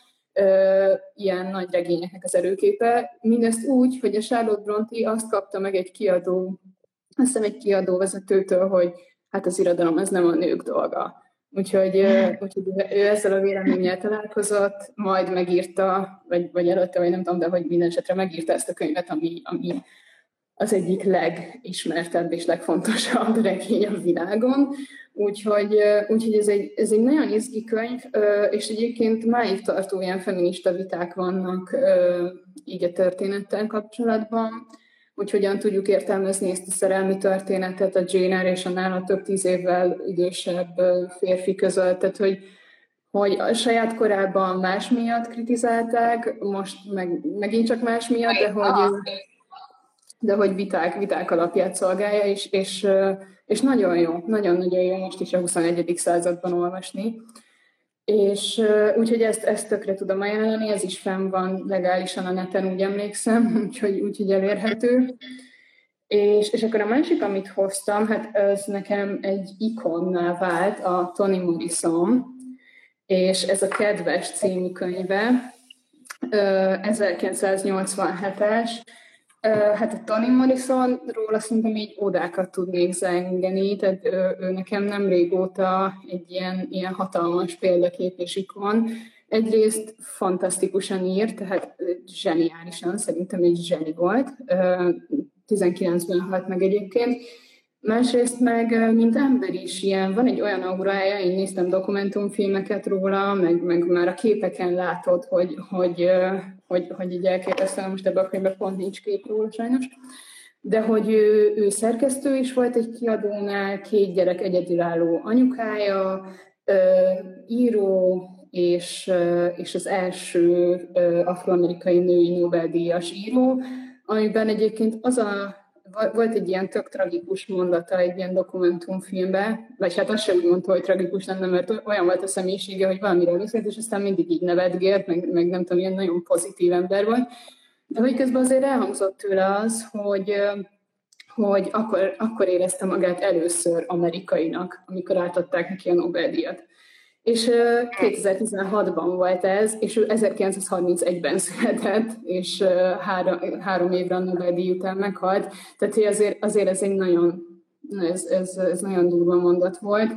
uh, ilyen nagy regényeknek az előképe, mindezt úgy, hogy a Charlotte Bronte azt kapta meg egy kiadó, azt hiszem egy kiadóvezetőtől, hogy hát az irodalom ez nem a nők dolga Úgyhogy, úgyhogy ő ezzel a véleménnyel találkozott, majd megírta, vagy, vagy előtte, vagy nem tudom, de hogy minden esetre megírta ezt a könyvet, ami, ami az egyik legismertebb és legfontosabb regény a világon. Úgyhogy, úgyhogy ez, egy, ez egy nagyon izgi könyv, és egyébként máig tartó ilyen feminista viták vannak így a történettel kapcsolatban. Hogy hogyan tudjuk értelmezni ezt a szerelmi történetet a Jane és a nála több tíz évvel idősebb férfi között, tehát hogy, hogy a saját korában más miatt kritizálták, most meg, megint csak más miatt, de hogy, de hogy viták, viták alapját szolgálja, és, és, és nagyon jó, nagyon-nagyon jó most is a 21. században olvasni. És úgyhogy ezt, ezt tökre tudom ajánlani, ez is fenn van legálisan a neten, úgy emlékszem, úgyhogy, úgyhogy elérhető. És, és akkor a másik, amit hoztam, hát ez nekem egy ikonná vált, a Toni Morrison, és ez a Kedves című könyve, 1987-es, Hát a Toni Morrisonról azt mondom, így odákat tudnék zengeni, tehát ő, ő nekem nem régóta egy ilyen, ilyen hatalmas példakép és ikon. Egyrészt fantasztikusan írt, tehát zseniálisan, szerintem egy zseni volt. 19-ben halt meg egyébként. Másrészt meg, mint ember is ilyen, van egy olyan aurája, én néztem dokumentumfilmeket róla, meg, meg már a képeken látod, hogy, hogy, hogy, hogy így elképesztően, most ebben a könyvben pont nincs kép róla sajnos, de hogy ő, ő szerkesztő is volt egy kiadónál, két gyerek egyedülálló anyukája, író, és, és az első afroamerikai női Nobel-díjas író, amiben egyébként az a volt egy ilyen tök tragikus mondata egy ilyen dokumentumfilmbe, vagy hát azt sem mondta, hogy tragikus lenne, mert olyan volt a személyisége, hogy valamiről beszélt, és aztán mindig így nevetgélt, meg, meg nem tudom, ilyen nagyon pozitív ember volt. De hogy közben azért elhangzott tőle az, hogy hogy akkor, akkor érezte magát először amerikainak, amikor átadták neki a Nobel-díjat. És 2016-ban volt ez, és ő 1931-ben született, és három, három évre a Nobel-díj után meghalt. Tehát hogy azért, azért ez egy nagyon, ez, ez, ez nagyon durva mondat volt,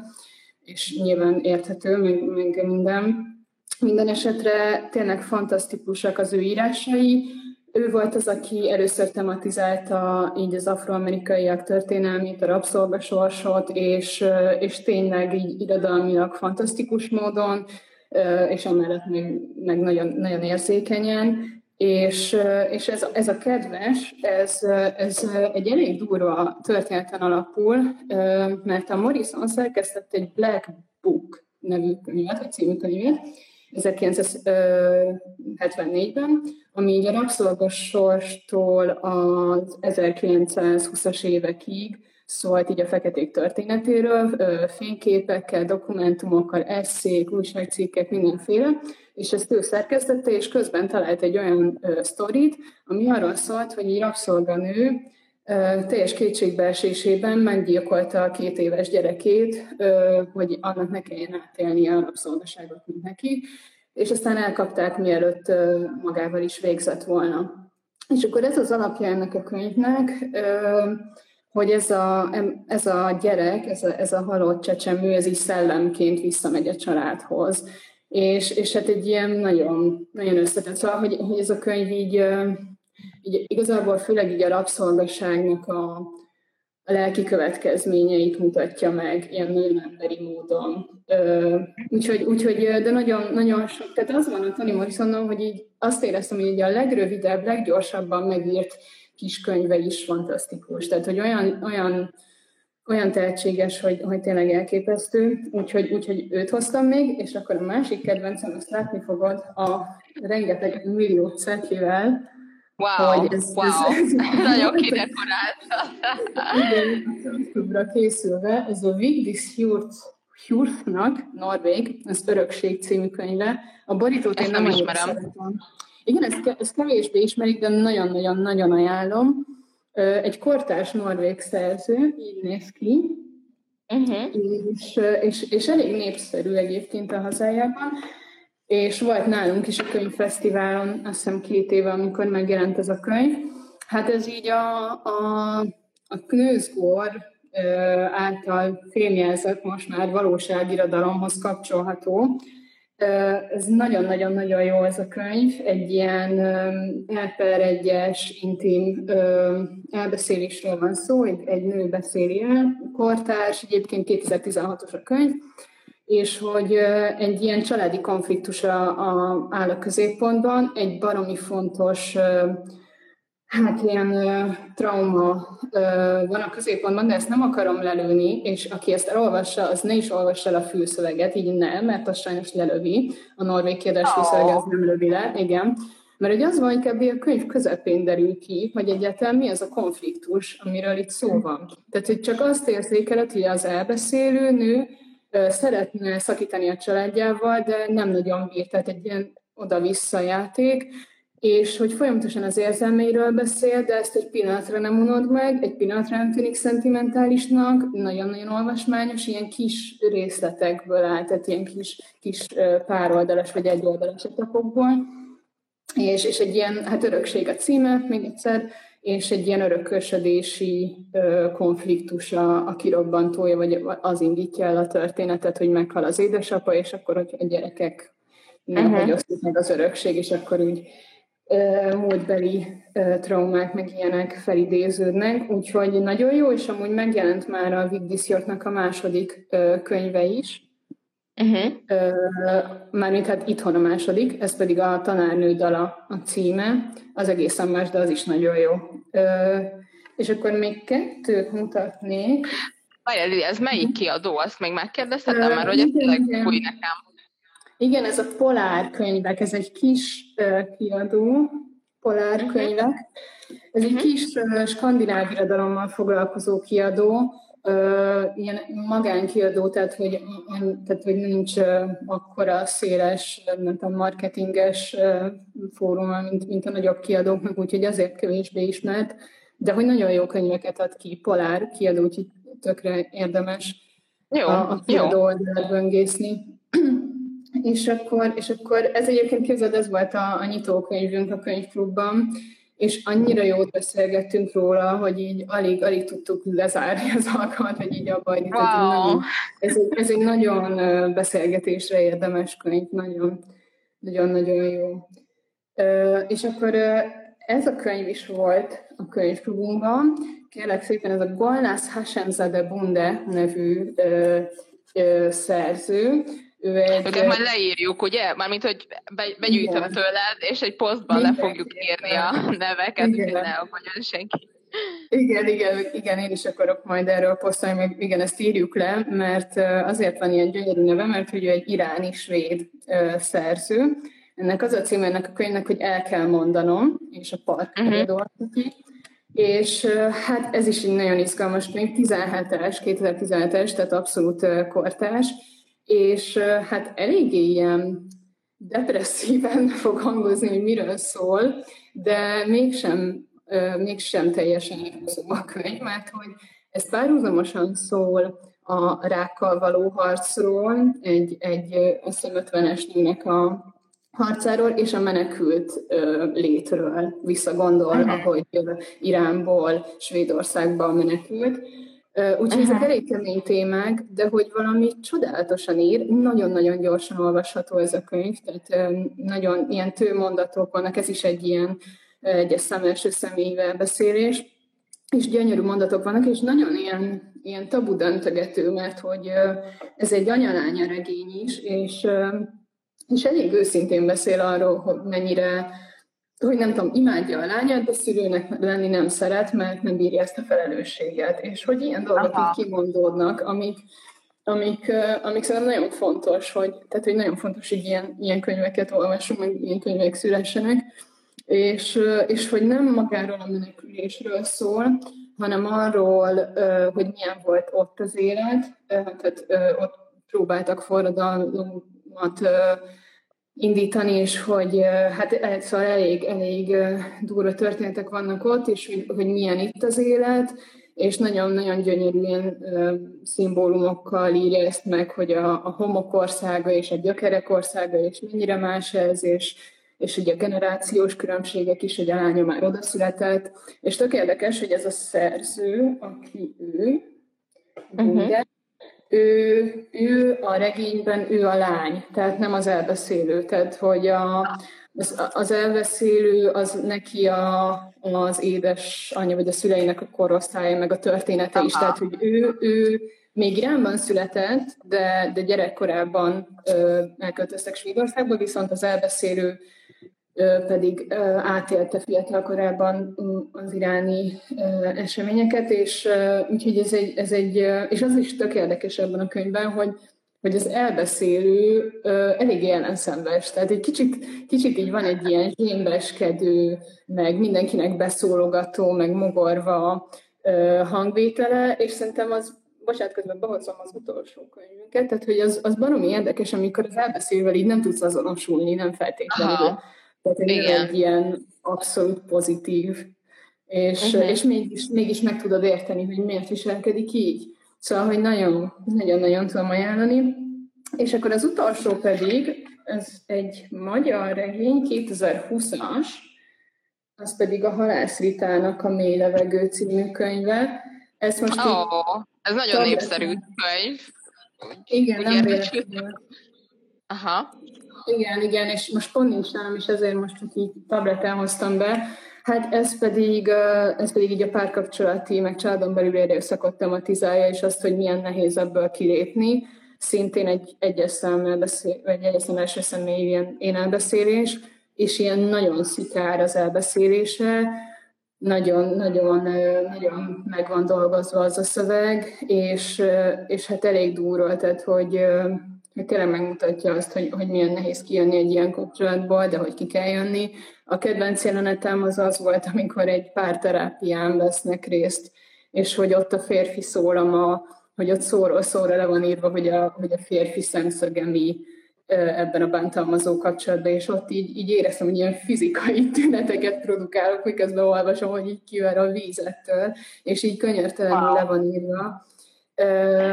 és nyilván érthető, meg, meg minden. Minden esetre tényleg fantasztikusak az ő írásai, ő volt az, aki először tematizálta így az afroamerikaiak történelmét, a rabszolgasorsot, és, és tényleg így irodalmilag fantasztikus módon, és amellett meg, meg nagyon, nagyon érzékenyen. És, és ez, ez a kedves, ez, ez egy elég durva történeten alapul, mert a Morrison szerkesztett egy Black Book nevű könyvet, vagy című könyvet, 1974-ben, ami így a rabszolgasorstól az 1920-as évekig szólt így a feketék történetéről, fényképekkel, dokumentumokkal, eszék, újságcikkek, mindenféle, és ezt ő szerkesztette, és közben talált egy olyan sztorit, ami arról szólt, hogy egy rabszolganő teljes kétségbeesésében meggyilkolta a két éves gyerekét, hogy annak ne kelljen átélni a rabszolgaságot, mint neki, és aztán elkapták, mielőtt magával is végzett volna. És akkor ez az alapja ennek a könyvnek, hogy ez a, ez a gyerek, ez a, ez a halott csecsemő, ez így szellemként visszamegy a családhoz. És, és hát egy ilyen nagyon, nagyon összetett, szóval, hogy, hogy ez a könyv így így igazából főleg így a rabszolgaságnak a, a lelki következményeit mutatja meg ilyen nagyon emberi módon. úgyhogy, úgyhogy, de nagyon, nagyon sok, tehát az van a Toni Morrisonon, hogy így azt éreztem, hogy így a legrövidebb, leggyorsabban megírt kiskönyve is fantasztikus. Tehát, hogy olyan, olyan, olyan tehetséges, hogy, hogy tényleg elképesztő, úgyhogy, úgyhogy őt hoztam még, és akkor a másik kedvencem, azt látni fogod, a rengeteg millió cetlivel, Wow, hogy ez, wow. ez, ez nagyon kidekorált. Igen, készülve, ez a Vigdis Hjort Hjurthnak, Norvég, az Örökség című könyve. A borítót én nem, nem ismerem. Szeretem. Igen, ezt, ezt kevésbé ismerik, de nagyon-nagyon-nagyon ajánlom. Egy kortárs norvég szerző, így néz ki, uh-huh. és, és, és elég népszerű egyébként a hazájában. És volt nálunk is a könyvfesztiválon, azt hiszem két éve, amikor megjelent ez a könyv. Hát ez így a, a, a Knőzgór által fémjelzett most már valóságirodalomhoz kapcsolható. Ez nagyon-nagyon-nagyon jó ez a könyv, egy ilyen elper egyes, intim elbeszélésről van szó, egy, egy nő beszéli el, kortárs, egyébként 2016-os a könyv, és hogy egy ilyen családi konfliktus a, a, áll a középpontban, egy baromi fontos Hát ilyen trauma van a középpontban, de ezt nem akarom lelőni, és aki ezt elolvassa, az ne is olvassa el a fülszöveget, így nem, mert az sajnos lelövi. A norvég kérdés fülszövege az nem lövi le, igen. Mert hogy az van, hogy a könyv közepén derül ki, hogy egyáltalán mi az a konfliktus, amiről itt szó van. Tehát, hogy csak azt érzékeled, hogy az elbeszélő nő szeretne szakítani a családjával, de nem nagyon bír, tehát egy ilyen oda-vissza játék, és hogy folyamatosan az érzelmeiről beszél, de ezt egy pillanatra nem unod meg, egy pillanatra nem tűnik szentimentálisnak, nagyon-nagyon olvasmányos, ilyen kis részletekből áll, tehát ilyen kis, kis pároldalas vagy egyoldalas etapokból, és, és egy ilyen, hát örökség a címe, még egyszer, és egy ilyen örökösödési konfliktus a, a kirobbantója, vagy az indítja el a történetet, hogy meghal az édesapa, és akkor, hogy a gyerekek nem uh-huh. hogy meg az örökség, és akkor úgy múltbeli traumák, meg ilyenek felidéződnek, úgyhogy nagyon jó, és amúgy megjelent már a Vigdis a második könyve is, Uh-huh. Mármint hát itthon a második, ez pedig a Tanárnő dala a címe, az egészen más, de az is nagyon jó. És akkor még kettőt mutatnék. Várjál, ez melyik kiadó? Azt még megkérdezhetem, mert hogy ez tényleg új nekem. Igen, ez a Polár könyvek, ez egy kis uh, kiadó, Polár uh-huh. könyvek. Ez egy uh-huh. kis uh, skandináv irodalommal foglalkozó kiadó, ilyen magánkiadó, tehát hogy, tehát, hogy nincs akkora széles, nem tudom, marketinges fórum, mint, mint a nagyobb kiadóknak, úgyhogy azért kevésbé ismert, de hogy nagyon jó könyveket ad ki, Polár kiadó, úgyhogy tökre érdemes jó, a, a kiadó oldalát böngészni. És akkor, és akkor ez egyébként képzeld, ez volt a, a nyitókönyvünk a könyvklubban, és annyira jót beszélgettünk róla, hogy így alig-alig tudtuk lezárni az alkalmat, hogy így abba wow. nagyon, ez, egy, ez egy nagyon beszélgetésre érdemes könyv, nagyon, nagyon-nagyon jó. És akkor ez a könyv is volt a könyvklubunkban. Kérlek szépen, ez a Golnász Hashemzade Bunde nevű szerző, ő egy... Őket majd leírjuk, ugye? Mármint, hogy be, begyűjtöm igen. tőled, és egy posztban le fogjuk írni a neveket, hogy ne aggódjon senki. Igen, igen, igen, én is akarok majd erről posztolni, meg igen, ezt írjuk le, mert azért van ilyen gyönyörű neve, mert hogy ő egy iráni svéd szerző. Ennek az a cím ennek a könyvnek, hogy el kell mondanom, és a park uh-huh. És hát ez is egy nagyon izgalmas könyv, 17-es, 2017-es, tehát abszolút kortás, és hát eléggé ilyen depresszíven fog hangozni, hogy miről szól, de mégsem, mégsem teljesen igazó a könyv, mert hogy ez párhuzamosan szól a rákkal való harcról, egy, egy azt 50-es nőnek a harcáról, és a menekült létről visszagondol, ahogy Iránból Svédországba menekült. Úgyhogy ezek elég kemény témák, de hogy valami csodálatosan ír, nagyon-nagyon gyorsan olvasható ez a könyv, tehát nagyon ilyen tőmondatok vannak, ez is egy ilyen egyes szem első személyvel beszélés, és gyönyörű mondatok vannak, és nagyon ilyen, ilyen tabu döntögető, mert hogy ez egy anyalánya regény is, és, és elég őszintén beszél arról, hogy mennyire hogy nem tudom, imádja a lányát, de szülőnek lenni nem szeret, mert nem bírja ezt a felelősséget. És hogy ilyen dolgok Aha. így kimondódnak, amik, amik, amik szerintem nagyon fontos, hogy, tehát, hogy nagyon fontos, hogy ilyen, ilyen könyveket olvasunk, meg ilyen könyvek szülessenek, és, és hogy nem magáról a menekülésről szól, hanem arról, hogy milyen volt ott az élet, tehát ott próbáltak forradalmat indítani, és hogy hát szóval elég, elég durva történetek vannak ott, és hogy, hogy milyen itt az élet, és nagyon-nagyon gyönyörűen szimbólumokkal írja ezt meg, hogy a, a homok országa és a gyökerek országa, és mennyire más ez, és, és ugye a generációs különbségek is, hogy a lánya már oda született, és tök érdekes, hogy ez a szerző, aki ő, uh-huh. Ő, ő a regényben, ő a lány, tehát nem az elbeszélő, tehát hogy a, az, az elbeszélő az neki a, az édes anya vagy a szüleinek a korosztálya, meg a története Aha. is, tehát hogy ő, ő még Iránban született, de, de gyerekkorában ö, elköltöztek Svédországba, viszont az elbeszélő pedig átélte fiatalkorában az iráni eseményeket, és úgyhogy ez egy, ez egy, és az is tök érdekes ebben a könyvben, hogy, hogy az elbeszélő elég ellenszenves, tehát egy kicsit, kicsit így van egy ilyen zsémbeskedő, meg mindenkinek beszólogató, meg mogorva hangvétele, és szerintem az bocsánat, közben behozom az utolsó könyvünket, tehát hogy az, az baromi érdekes, amikor az elbeszélővel így nem tudsz azonosulni, nem feltétlenül. Aha tehát Igen. egy ilyen abszolút pozitív, és, uh-huh. és mégis, mégis meg tudod érteni, hogy miért viselkedik így. Szóval, hogy nagyon, nagyon-nagyon tudom ajánlani. És akkor az utolsó pedig, ez egy magyar regény, 2020-as, az pedig a Halász Ritának a Mély Levegő című könyve. Ez most oh, ez nagyon népszerű könyv. Igen, nem véletlenül. Aha. Igen, igen, és most pont nincs nálam, és ezért most csak így tableten hoztam be. Hát ez pedig, ez pedig így a párkapcsolati, meg családon belül erőszakot tematizálja, és azt, hogy milyen nehéz ebből kilépni. Szintén egy egyes szám beszél, vagy egyes szám első személy ilyen én elbeszélés, és ilyen nagyon szikár az elbeszélése, nagyon, nagyon, nagyon meg van dolgozva az a szöveg, és, és hát elég durva, tehát hogy hogy tényleg megmutatja azt, hogy, hogy milyen nehéz kijönni egy ilyen kapcsolatból, de hogy ki kell jönni. A kedvenc jelenetem az az volt, amikor egy pár terápián vesznek részt, és hogy ott a férfi szólama, hogy ott szóról szóra le van írva, hogy a, hogy a férfi szemszöge mi ebben a bántalmazó kapcsolatban, és ott így, így éreztem, hogy ilyen fizikai tüneteket produkálok, miközben olvasom, hogy így kiver a vízettől, és így könyörtelenül wow. le van írva.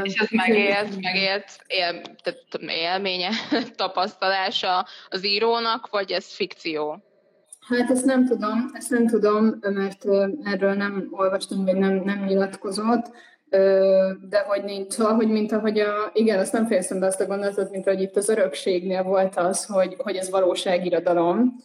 És ez megélt, megélt él, tehát élménye, tapasztalása az írónak, vagy ez fikció? Hát ezt nem tudom, ezt nem tudom, mert erről nem olvastam, vagy nem, nem nyilatkozott, de hogy nincs, szóval, hogy mint ahogy a, igen, azt nem fejeztem be azt a gondolatot, mint hogy itt az örökségnél volt az, hogy, hogy ez valóságirodalom,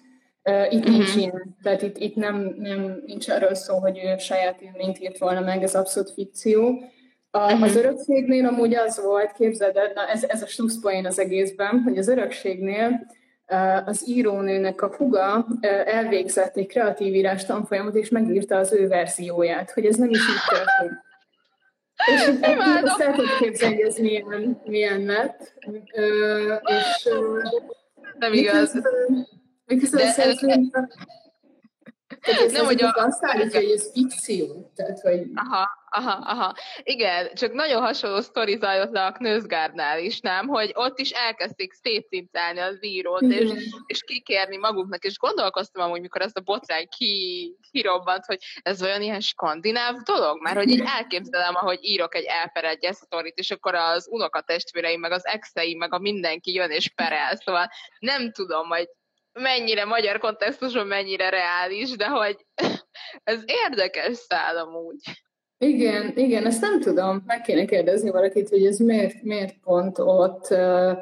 itt uh-huh. nincs ilyen, tehát itt, itt nem, nem, nincs arról szó, hogy ő saját élményt írt volna meg, ez abszolút fikció, a, uh-huh. Az örökségnél amúgy az volt, képzeld el, na ez, ez a slusszpoén az egészben, hogy az örökségnél az írónőnek a huga elvégzett egy kreatív írás tanfolyamot, és megírta az ő verzióját, hogy ez nem is így történt. És azt el tudod képzelni, ez milyen, milyen lett. És, nem igaz. Miközben De, ez nem, hogy a... azt állítja, hogy ez fikció. Tehát, hogy... Aha, aha, aha. Igen, csak nagyon hasonló sztori zajlott le a Knözgárdnál is, nem? Hogy ott is elkezdték szétszintálni az írót, és, és kikérni maguknak, és gondolkoztam amúgy, mikor ezt a botrány ki, kirobbant, hogy ez olyan ilyen skandináv dolog, mert hogy így elképzelem, ahogy írok egy elperedjes sztorit, és akkor az unokatestvéreim, meg az exeim, meg a mindenki jön és perel, szóval nem tudom, hogy mennyire magyar kontextusban mennyire reális, de hogy ez érdekes szál amúgy. Igen, igen, ezt nem tudom. Meg kéne kérdezni valakit, hogy ez miért, miért pont ott uh,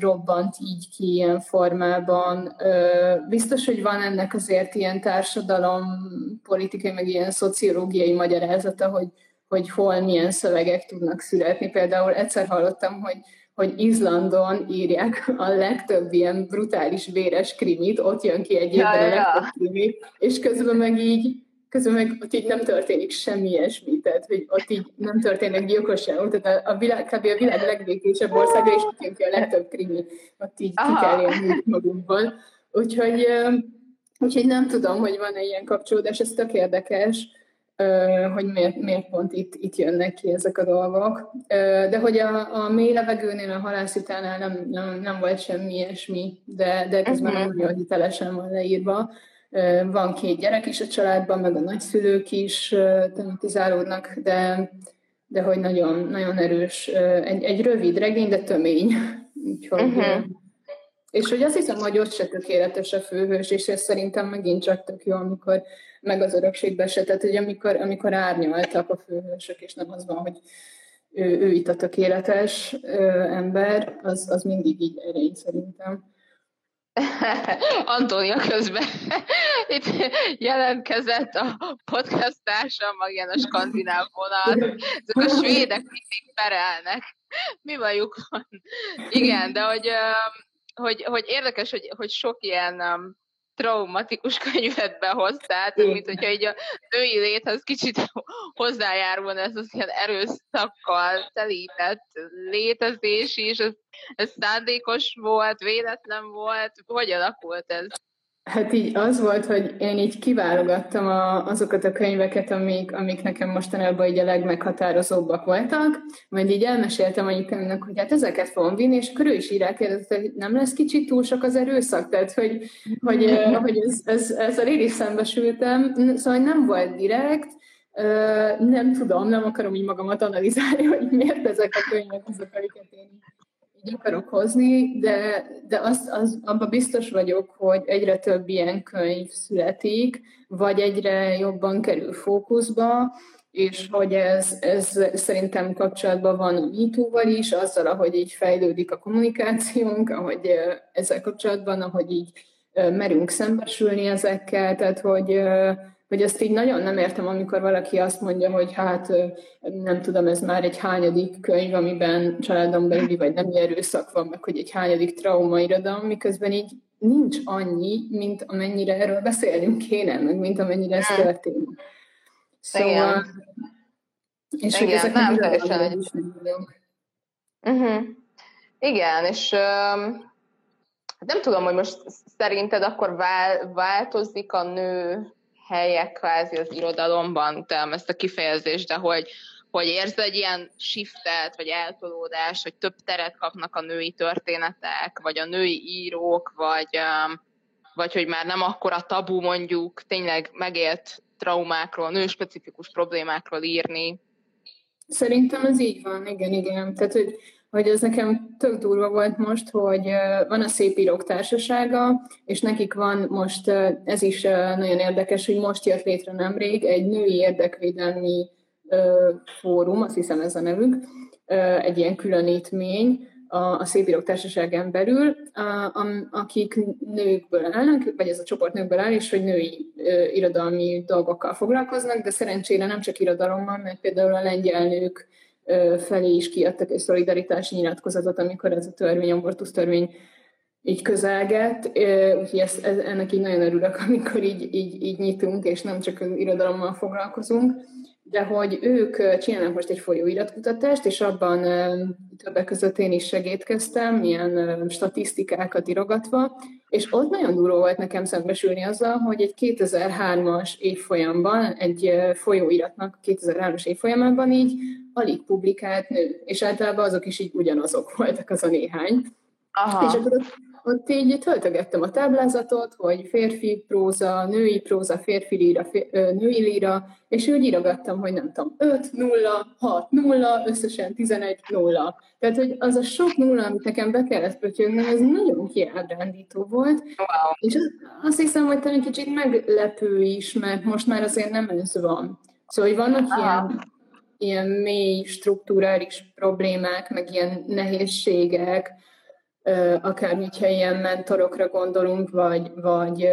robbant így ki ilyen formában. Uh, biztos, hogy van ennek azért ilyen társadalom, politikai, meg ilyen szociológiai magyarázata, hogy, hogy hol milyen szövegek tudnak születni. Például egyszer hallottam, hogy hogy Izlandon írják a legtöbb ilyen brutális, véres krimit, ott jön ki egy ja, a legtöbb krimi, és közben meg így közben meg ott így nem történik semmi ilyesmi, tehát hogy ott így nem történnek gyilkosságok, tehát a, világ, kb. a világ legbékésebb országa, és jön ki a legtöbb krimi, ott így Aha. ki kell élni magunkból. Úgyhogy, úgyhogy nem tudom, hogy van-e ilyen kapcsolódás, ez tök érdekes, hogy miért, miért pont itt, itt jönnek ki ezek a dolgok. De hogy a, a mély levegőnél, a halászitánál nem, nem, nem volt semmi ilyesmi, de, de közben uh-huh. nagyon hitelesen van leírva. Van két gyerek is a családban, meg a nagyszülők is tematizálódnak, de, de hogy nagyon, nagyon erős. Egy, egy rövid regény, de tömény. Úgyhogy, uh-huh. És hogy azt hiszem, hogy ott se tökéletes a főhős, és ez szerintem megint csak tök jó, amikor meg az örökségbe se, tehát hogy amikor, amikor árnyaltak a főhősök, és nem az van, hogy ő, ő itt a tökéletes ö, ember, az, az mindig így erény szerintem. Antónia közben itt jelentkezett a podcast társam, ilyen a skandináv vonal. Ezek a svédek mindig perelnek. Mi bajuk van? Igen, de hogy, hogy, hogy érdekes, hogy, hogy sok ilyen traumatikus könyvet behoztál, mint hogyha így a női léthez kicsit hozzájárulna ez az ilyen erőszakkal telített létezés is, ez, ez szándékos volt, véletlen volt, hogy alakult ez? Hát így az volt, hogy én így kiválogattam a, azokat a könyveket, amik, amik nekem mostanában így a legmeghatározóbbak voltak, majd így elmeséltem anyukámnak, hogy hát ezeket fogom vinni, és akkor ő is így rákérdezett, hogy nem lesz kicsit túl sok az erőszak, tehát hogy, hogy, hogy ez, ez, ezzel én is szembesültem, szóval nem volt direkt, nem tudom, nem akarom így magamat analizálni, hogy miért ezek a könyvek azok, amiket én így akarok hozni, de, de azt, az, abban biztos vagyok, hogy egyre több ilyen könyv születik, vagy egyre jobban kerül fókuszba, és hogy ez, ez szerintem kapcsolatban van a MeToo-val is, azzal, ahogy így fejlődik a kommunikációnk, ahogy ezzel kapcsolatban, ahogy így merünk szembesülni ezekkel, tehát hogy hogy ezt így nagyon nem értem, amikor valaki azt mondja, hogy hát nem tudom, ez már egy hányadik könyv, amiben családon belüli vagy nem erőszak van, meg hogy egy hányadik traumairodalom, miközben így nincs annyi, mint amennyire erről beszélnünk kéne, meg mint amennyire ez történik. Szóval... Igen. És Igen, hogy ezek nem teljesen uh-huh. Igen, és uh, nem tudom, hogy most szerinted akkor vál, változik a nő helyek kvázi az irodalomban, utána ezt a kifejezést, de hogy, hogy érz egy ilyen shiftet, vagy eltolódást, hogy több teret kapnak a női történetek, vagy a női írók, vagy, vagy hogy már nem akkora tabu mondjuk tényleg megélt traumákról, nőspecifikus problémákról írni. Szerintem ez így van, igen, igen. Tehát, hogy hogy ez nekem tök durva volt most, hogy van a Szép Írók Társasága, és nekik van most, ez is nagyon érdekes, hogy most jött létre nemrég egy női érdekvédelmi fórum, azt hiszem ez a nevük, egy ilyen különítmény, a, a Szépírók Társaságán belül, a, a, akik nőkből állnak, vagy ez a csoport nőkből áll, és hogy női irodalmi dolgokkal foglalkoznak, de szerencsére nem csak irodalommal, mert például a lengyel nők felé is kiadtak egy szolidaritási nyilatkozatot, amikor ez a törvény, abortusz törvény így közelget, úgyhogy ezt, ez, ennek így nagyon örülök, amikor így, így, így nyitunk, és nem csak az irodalommal foglalkozunk, de hogy ők csinálnak most egy folyóiratkutatást, és abban többek között én is segítkeztem, ilyen statisztikákat irogatva, és ott nagyon durva volt nekem szembesülni azzal, hogy egy 2003-as évfolyamban, egy folyóiratnak 2003-as évfolyamában így alig publikált nő, és általában azok is így ugyanazok voltak az a néhány. Aha. És akkor ott így töltögettem a táblázatot, hogy férfi próza, női próza, férfi líra, fér, női líra, és úgy írogattam, hogy nem tudom, 5, 0, 6, 0, összesen 11, 0. Tehát, hogy az a sok nulla, amit nekem be kellett pötyögnem, ez nagyon kiábrándító volt. Wow. És azt hiszem, hogy talán kicsit meglepő is, mert most már azért nem ez van. Szóval, hogy vannak Aha. ilyen ilyen mély strukturális problémák, meg ilyen nehézségek, akár hogyha ilyen mentorokra gondolunk, vagy, vagy,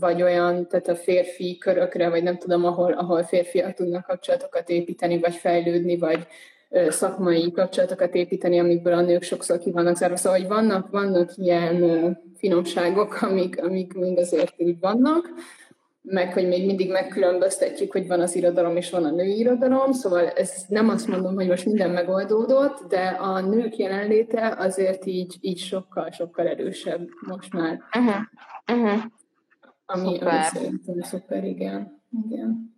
vagy olyan, tehát a férfi körökre, vagy nem tudom, ahol, ahol férfiak tudnak kapcsolatokat építeni, vagy fejlődni, vagy szakmai kapcsolatokat építeni, amikből a nők sokszor ki vannak zárva. Szóval, hogy vannak, vannak ilyen finomságok, amik, amik mind azért úgy vannak, meg hogy még mindig megkülönböztetjük, hogy van az irodalom és van a női irodalom, szóval ez nem azt mondom, hogy most minden megoldódott, de a nők jelenléte azért így, így sokkal, sokkal erősebb most már. Uh-huh. Uh-huh. Ami, szuper. ami szerintem szuper, igen. igen.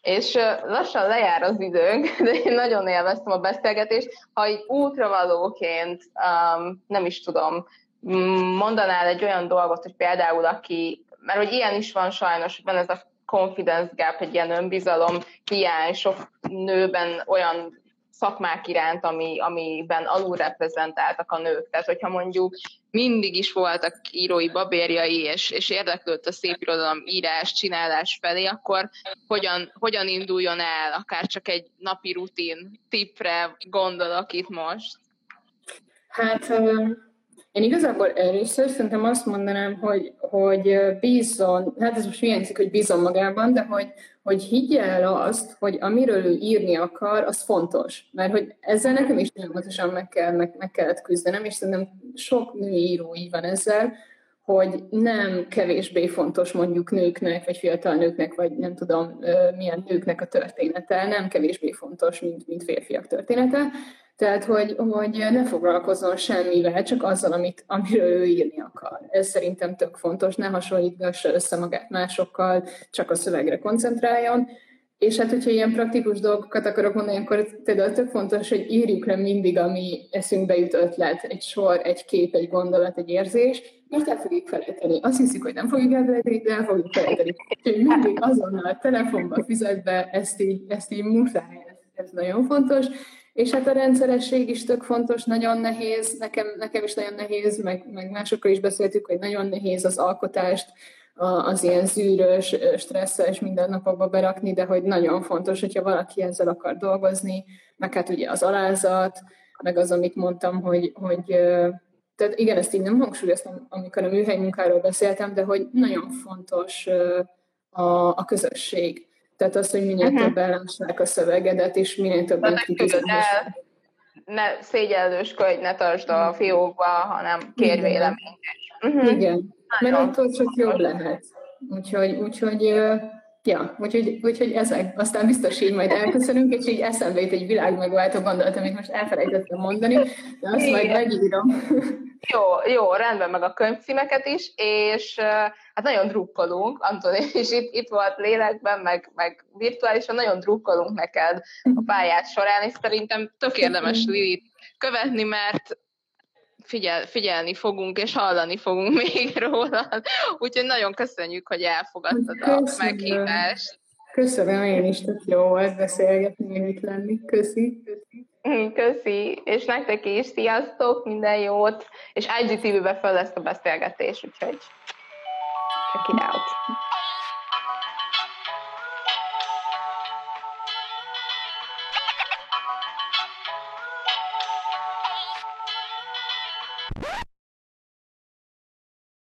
és lassan lejár az időnk, de én nagyon élveztem a beszélgetést. Ha így útravalóként, um, nem is tudom, mondanál egy olyan dolgot, hogy például aki, mert hogy ilyen is van sajnos, hogy van ez a confidence gap, egy ilyen önbizalom hiány, sok nőben olyan szakmák iránt, ami, amiben alulreprezentáltak a nők. Tehát, hogyha mondjuk mindig is voltak írói babérjai, és, és érdeklődött a szép irodalom írás, csinálás felé, akkor hogyan, hogyan induljon el, akár csak egy napi rutin tippre gondolok itt most? Hát én igazából először szerintem azt mondanám, hogy, hogy bízzon, hát ez most hiányzik, hogy bízzon magában, de hogy, hogy higgye el azt, hogy amiről ő írni akar, az fontos. Mert hogy ezzel nekem is folyamatosan meg, kell, meg, meg kellett küzdenem, és szerintem sok női író így van ezzel, hogy nem kevésbé fontos mondjuk nőknek, vagy fiatal nőknek, vagy nem tudom milyen nőknek a története, nem kevésbé fontos, mint, mint férfiak története, tehát, hogy, hogy ne foglalkozzon semmivel, csak azzal, amit, amiről ő írni akar. Ez szerintem tök fontos, ne hasonlítgassa össze magát másokkal, csak a szövegre koncentráljon. És hát, hogyha ilyen praktikus dolgokat akarok mondani, akkor például tök fontos, hogy írjuk le mindig, ami eszünkbe jut ötlet, egy sor, egy kép, egy gondolat, egy érzés, mert el fogjuk felejteni. Azt hiszik, hogy nem fogjuk elfelejteni, de el fogjuk felejteni. Úgyhogy mindig azonnal a telefonba, fizetbe, ezt így, ezt így muszáj, ez, ez nagyon fontos. És hát a rendszeresség is tök fontos, nagyon nehéz, nekem, nekem is nagyon nehéz, meg, meg másokkal is beszéltük, hogy nagyon nehéz az alkotást, az ilyen zűrös, stresszes mindennapokba berakni, de hogy nagyon fontos, hogyha valaki ezzel akar dolgozni, meg hát ugye az alázat, meg az, amit mondtam, hogy, hogy tehát igen, ezt így nem hangsúlyoztam, amikor a műhely munkáról beszéltem, de hogy nagyon fontos a, a közösség. Tehát az, hogy minél uh-huh. többen lássák a szövegedet, és minél többen el, ne szégyellősködj, ne tartsd a fiókba, hanem kérj véleményt. Uh-huh. Igen, mert attól csak jobb lehet. Úgyhogy, úgyhogy Ja, úgyhogy, úgyhogy ezek. Aztán biztos így majd elköszönünk, és így eszembe jut egy világ megváltó gondolat, amit most elfelejtettem mondani, de azt Igen. majd megírom. Jó, jó, rendben, meg a könyvcímeket is, és hát nagyon drukkolunk, Antoni is itt, itt volt lélekben, meg, meg virtuálisan, nagyon drukkolunk neked a pályát során, és szerintem tök érdemes Lilit követni, mert figyel, figyelni fogunk, és hallani fogunk még róla. Úgyhogy nagyon köszönjük, hogy elfogadtad Köszönöm. a meghívást. Köszönöm, én is tök jó volt beszélgetni, itt lenni. Köszi. Köszi. Köszi, és nektek is sziasztok, minden jót, és IGTV-be fel lesz a beszélgetés, úgyhogy check it out.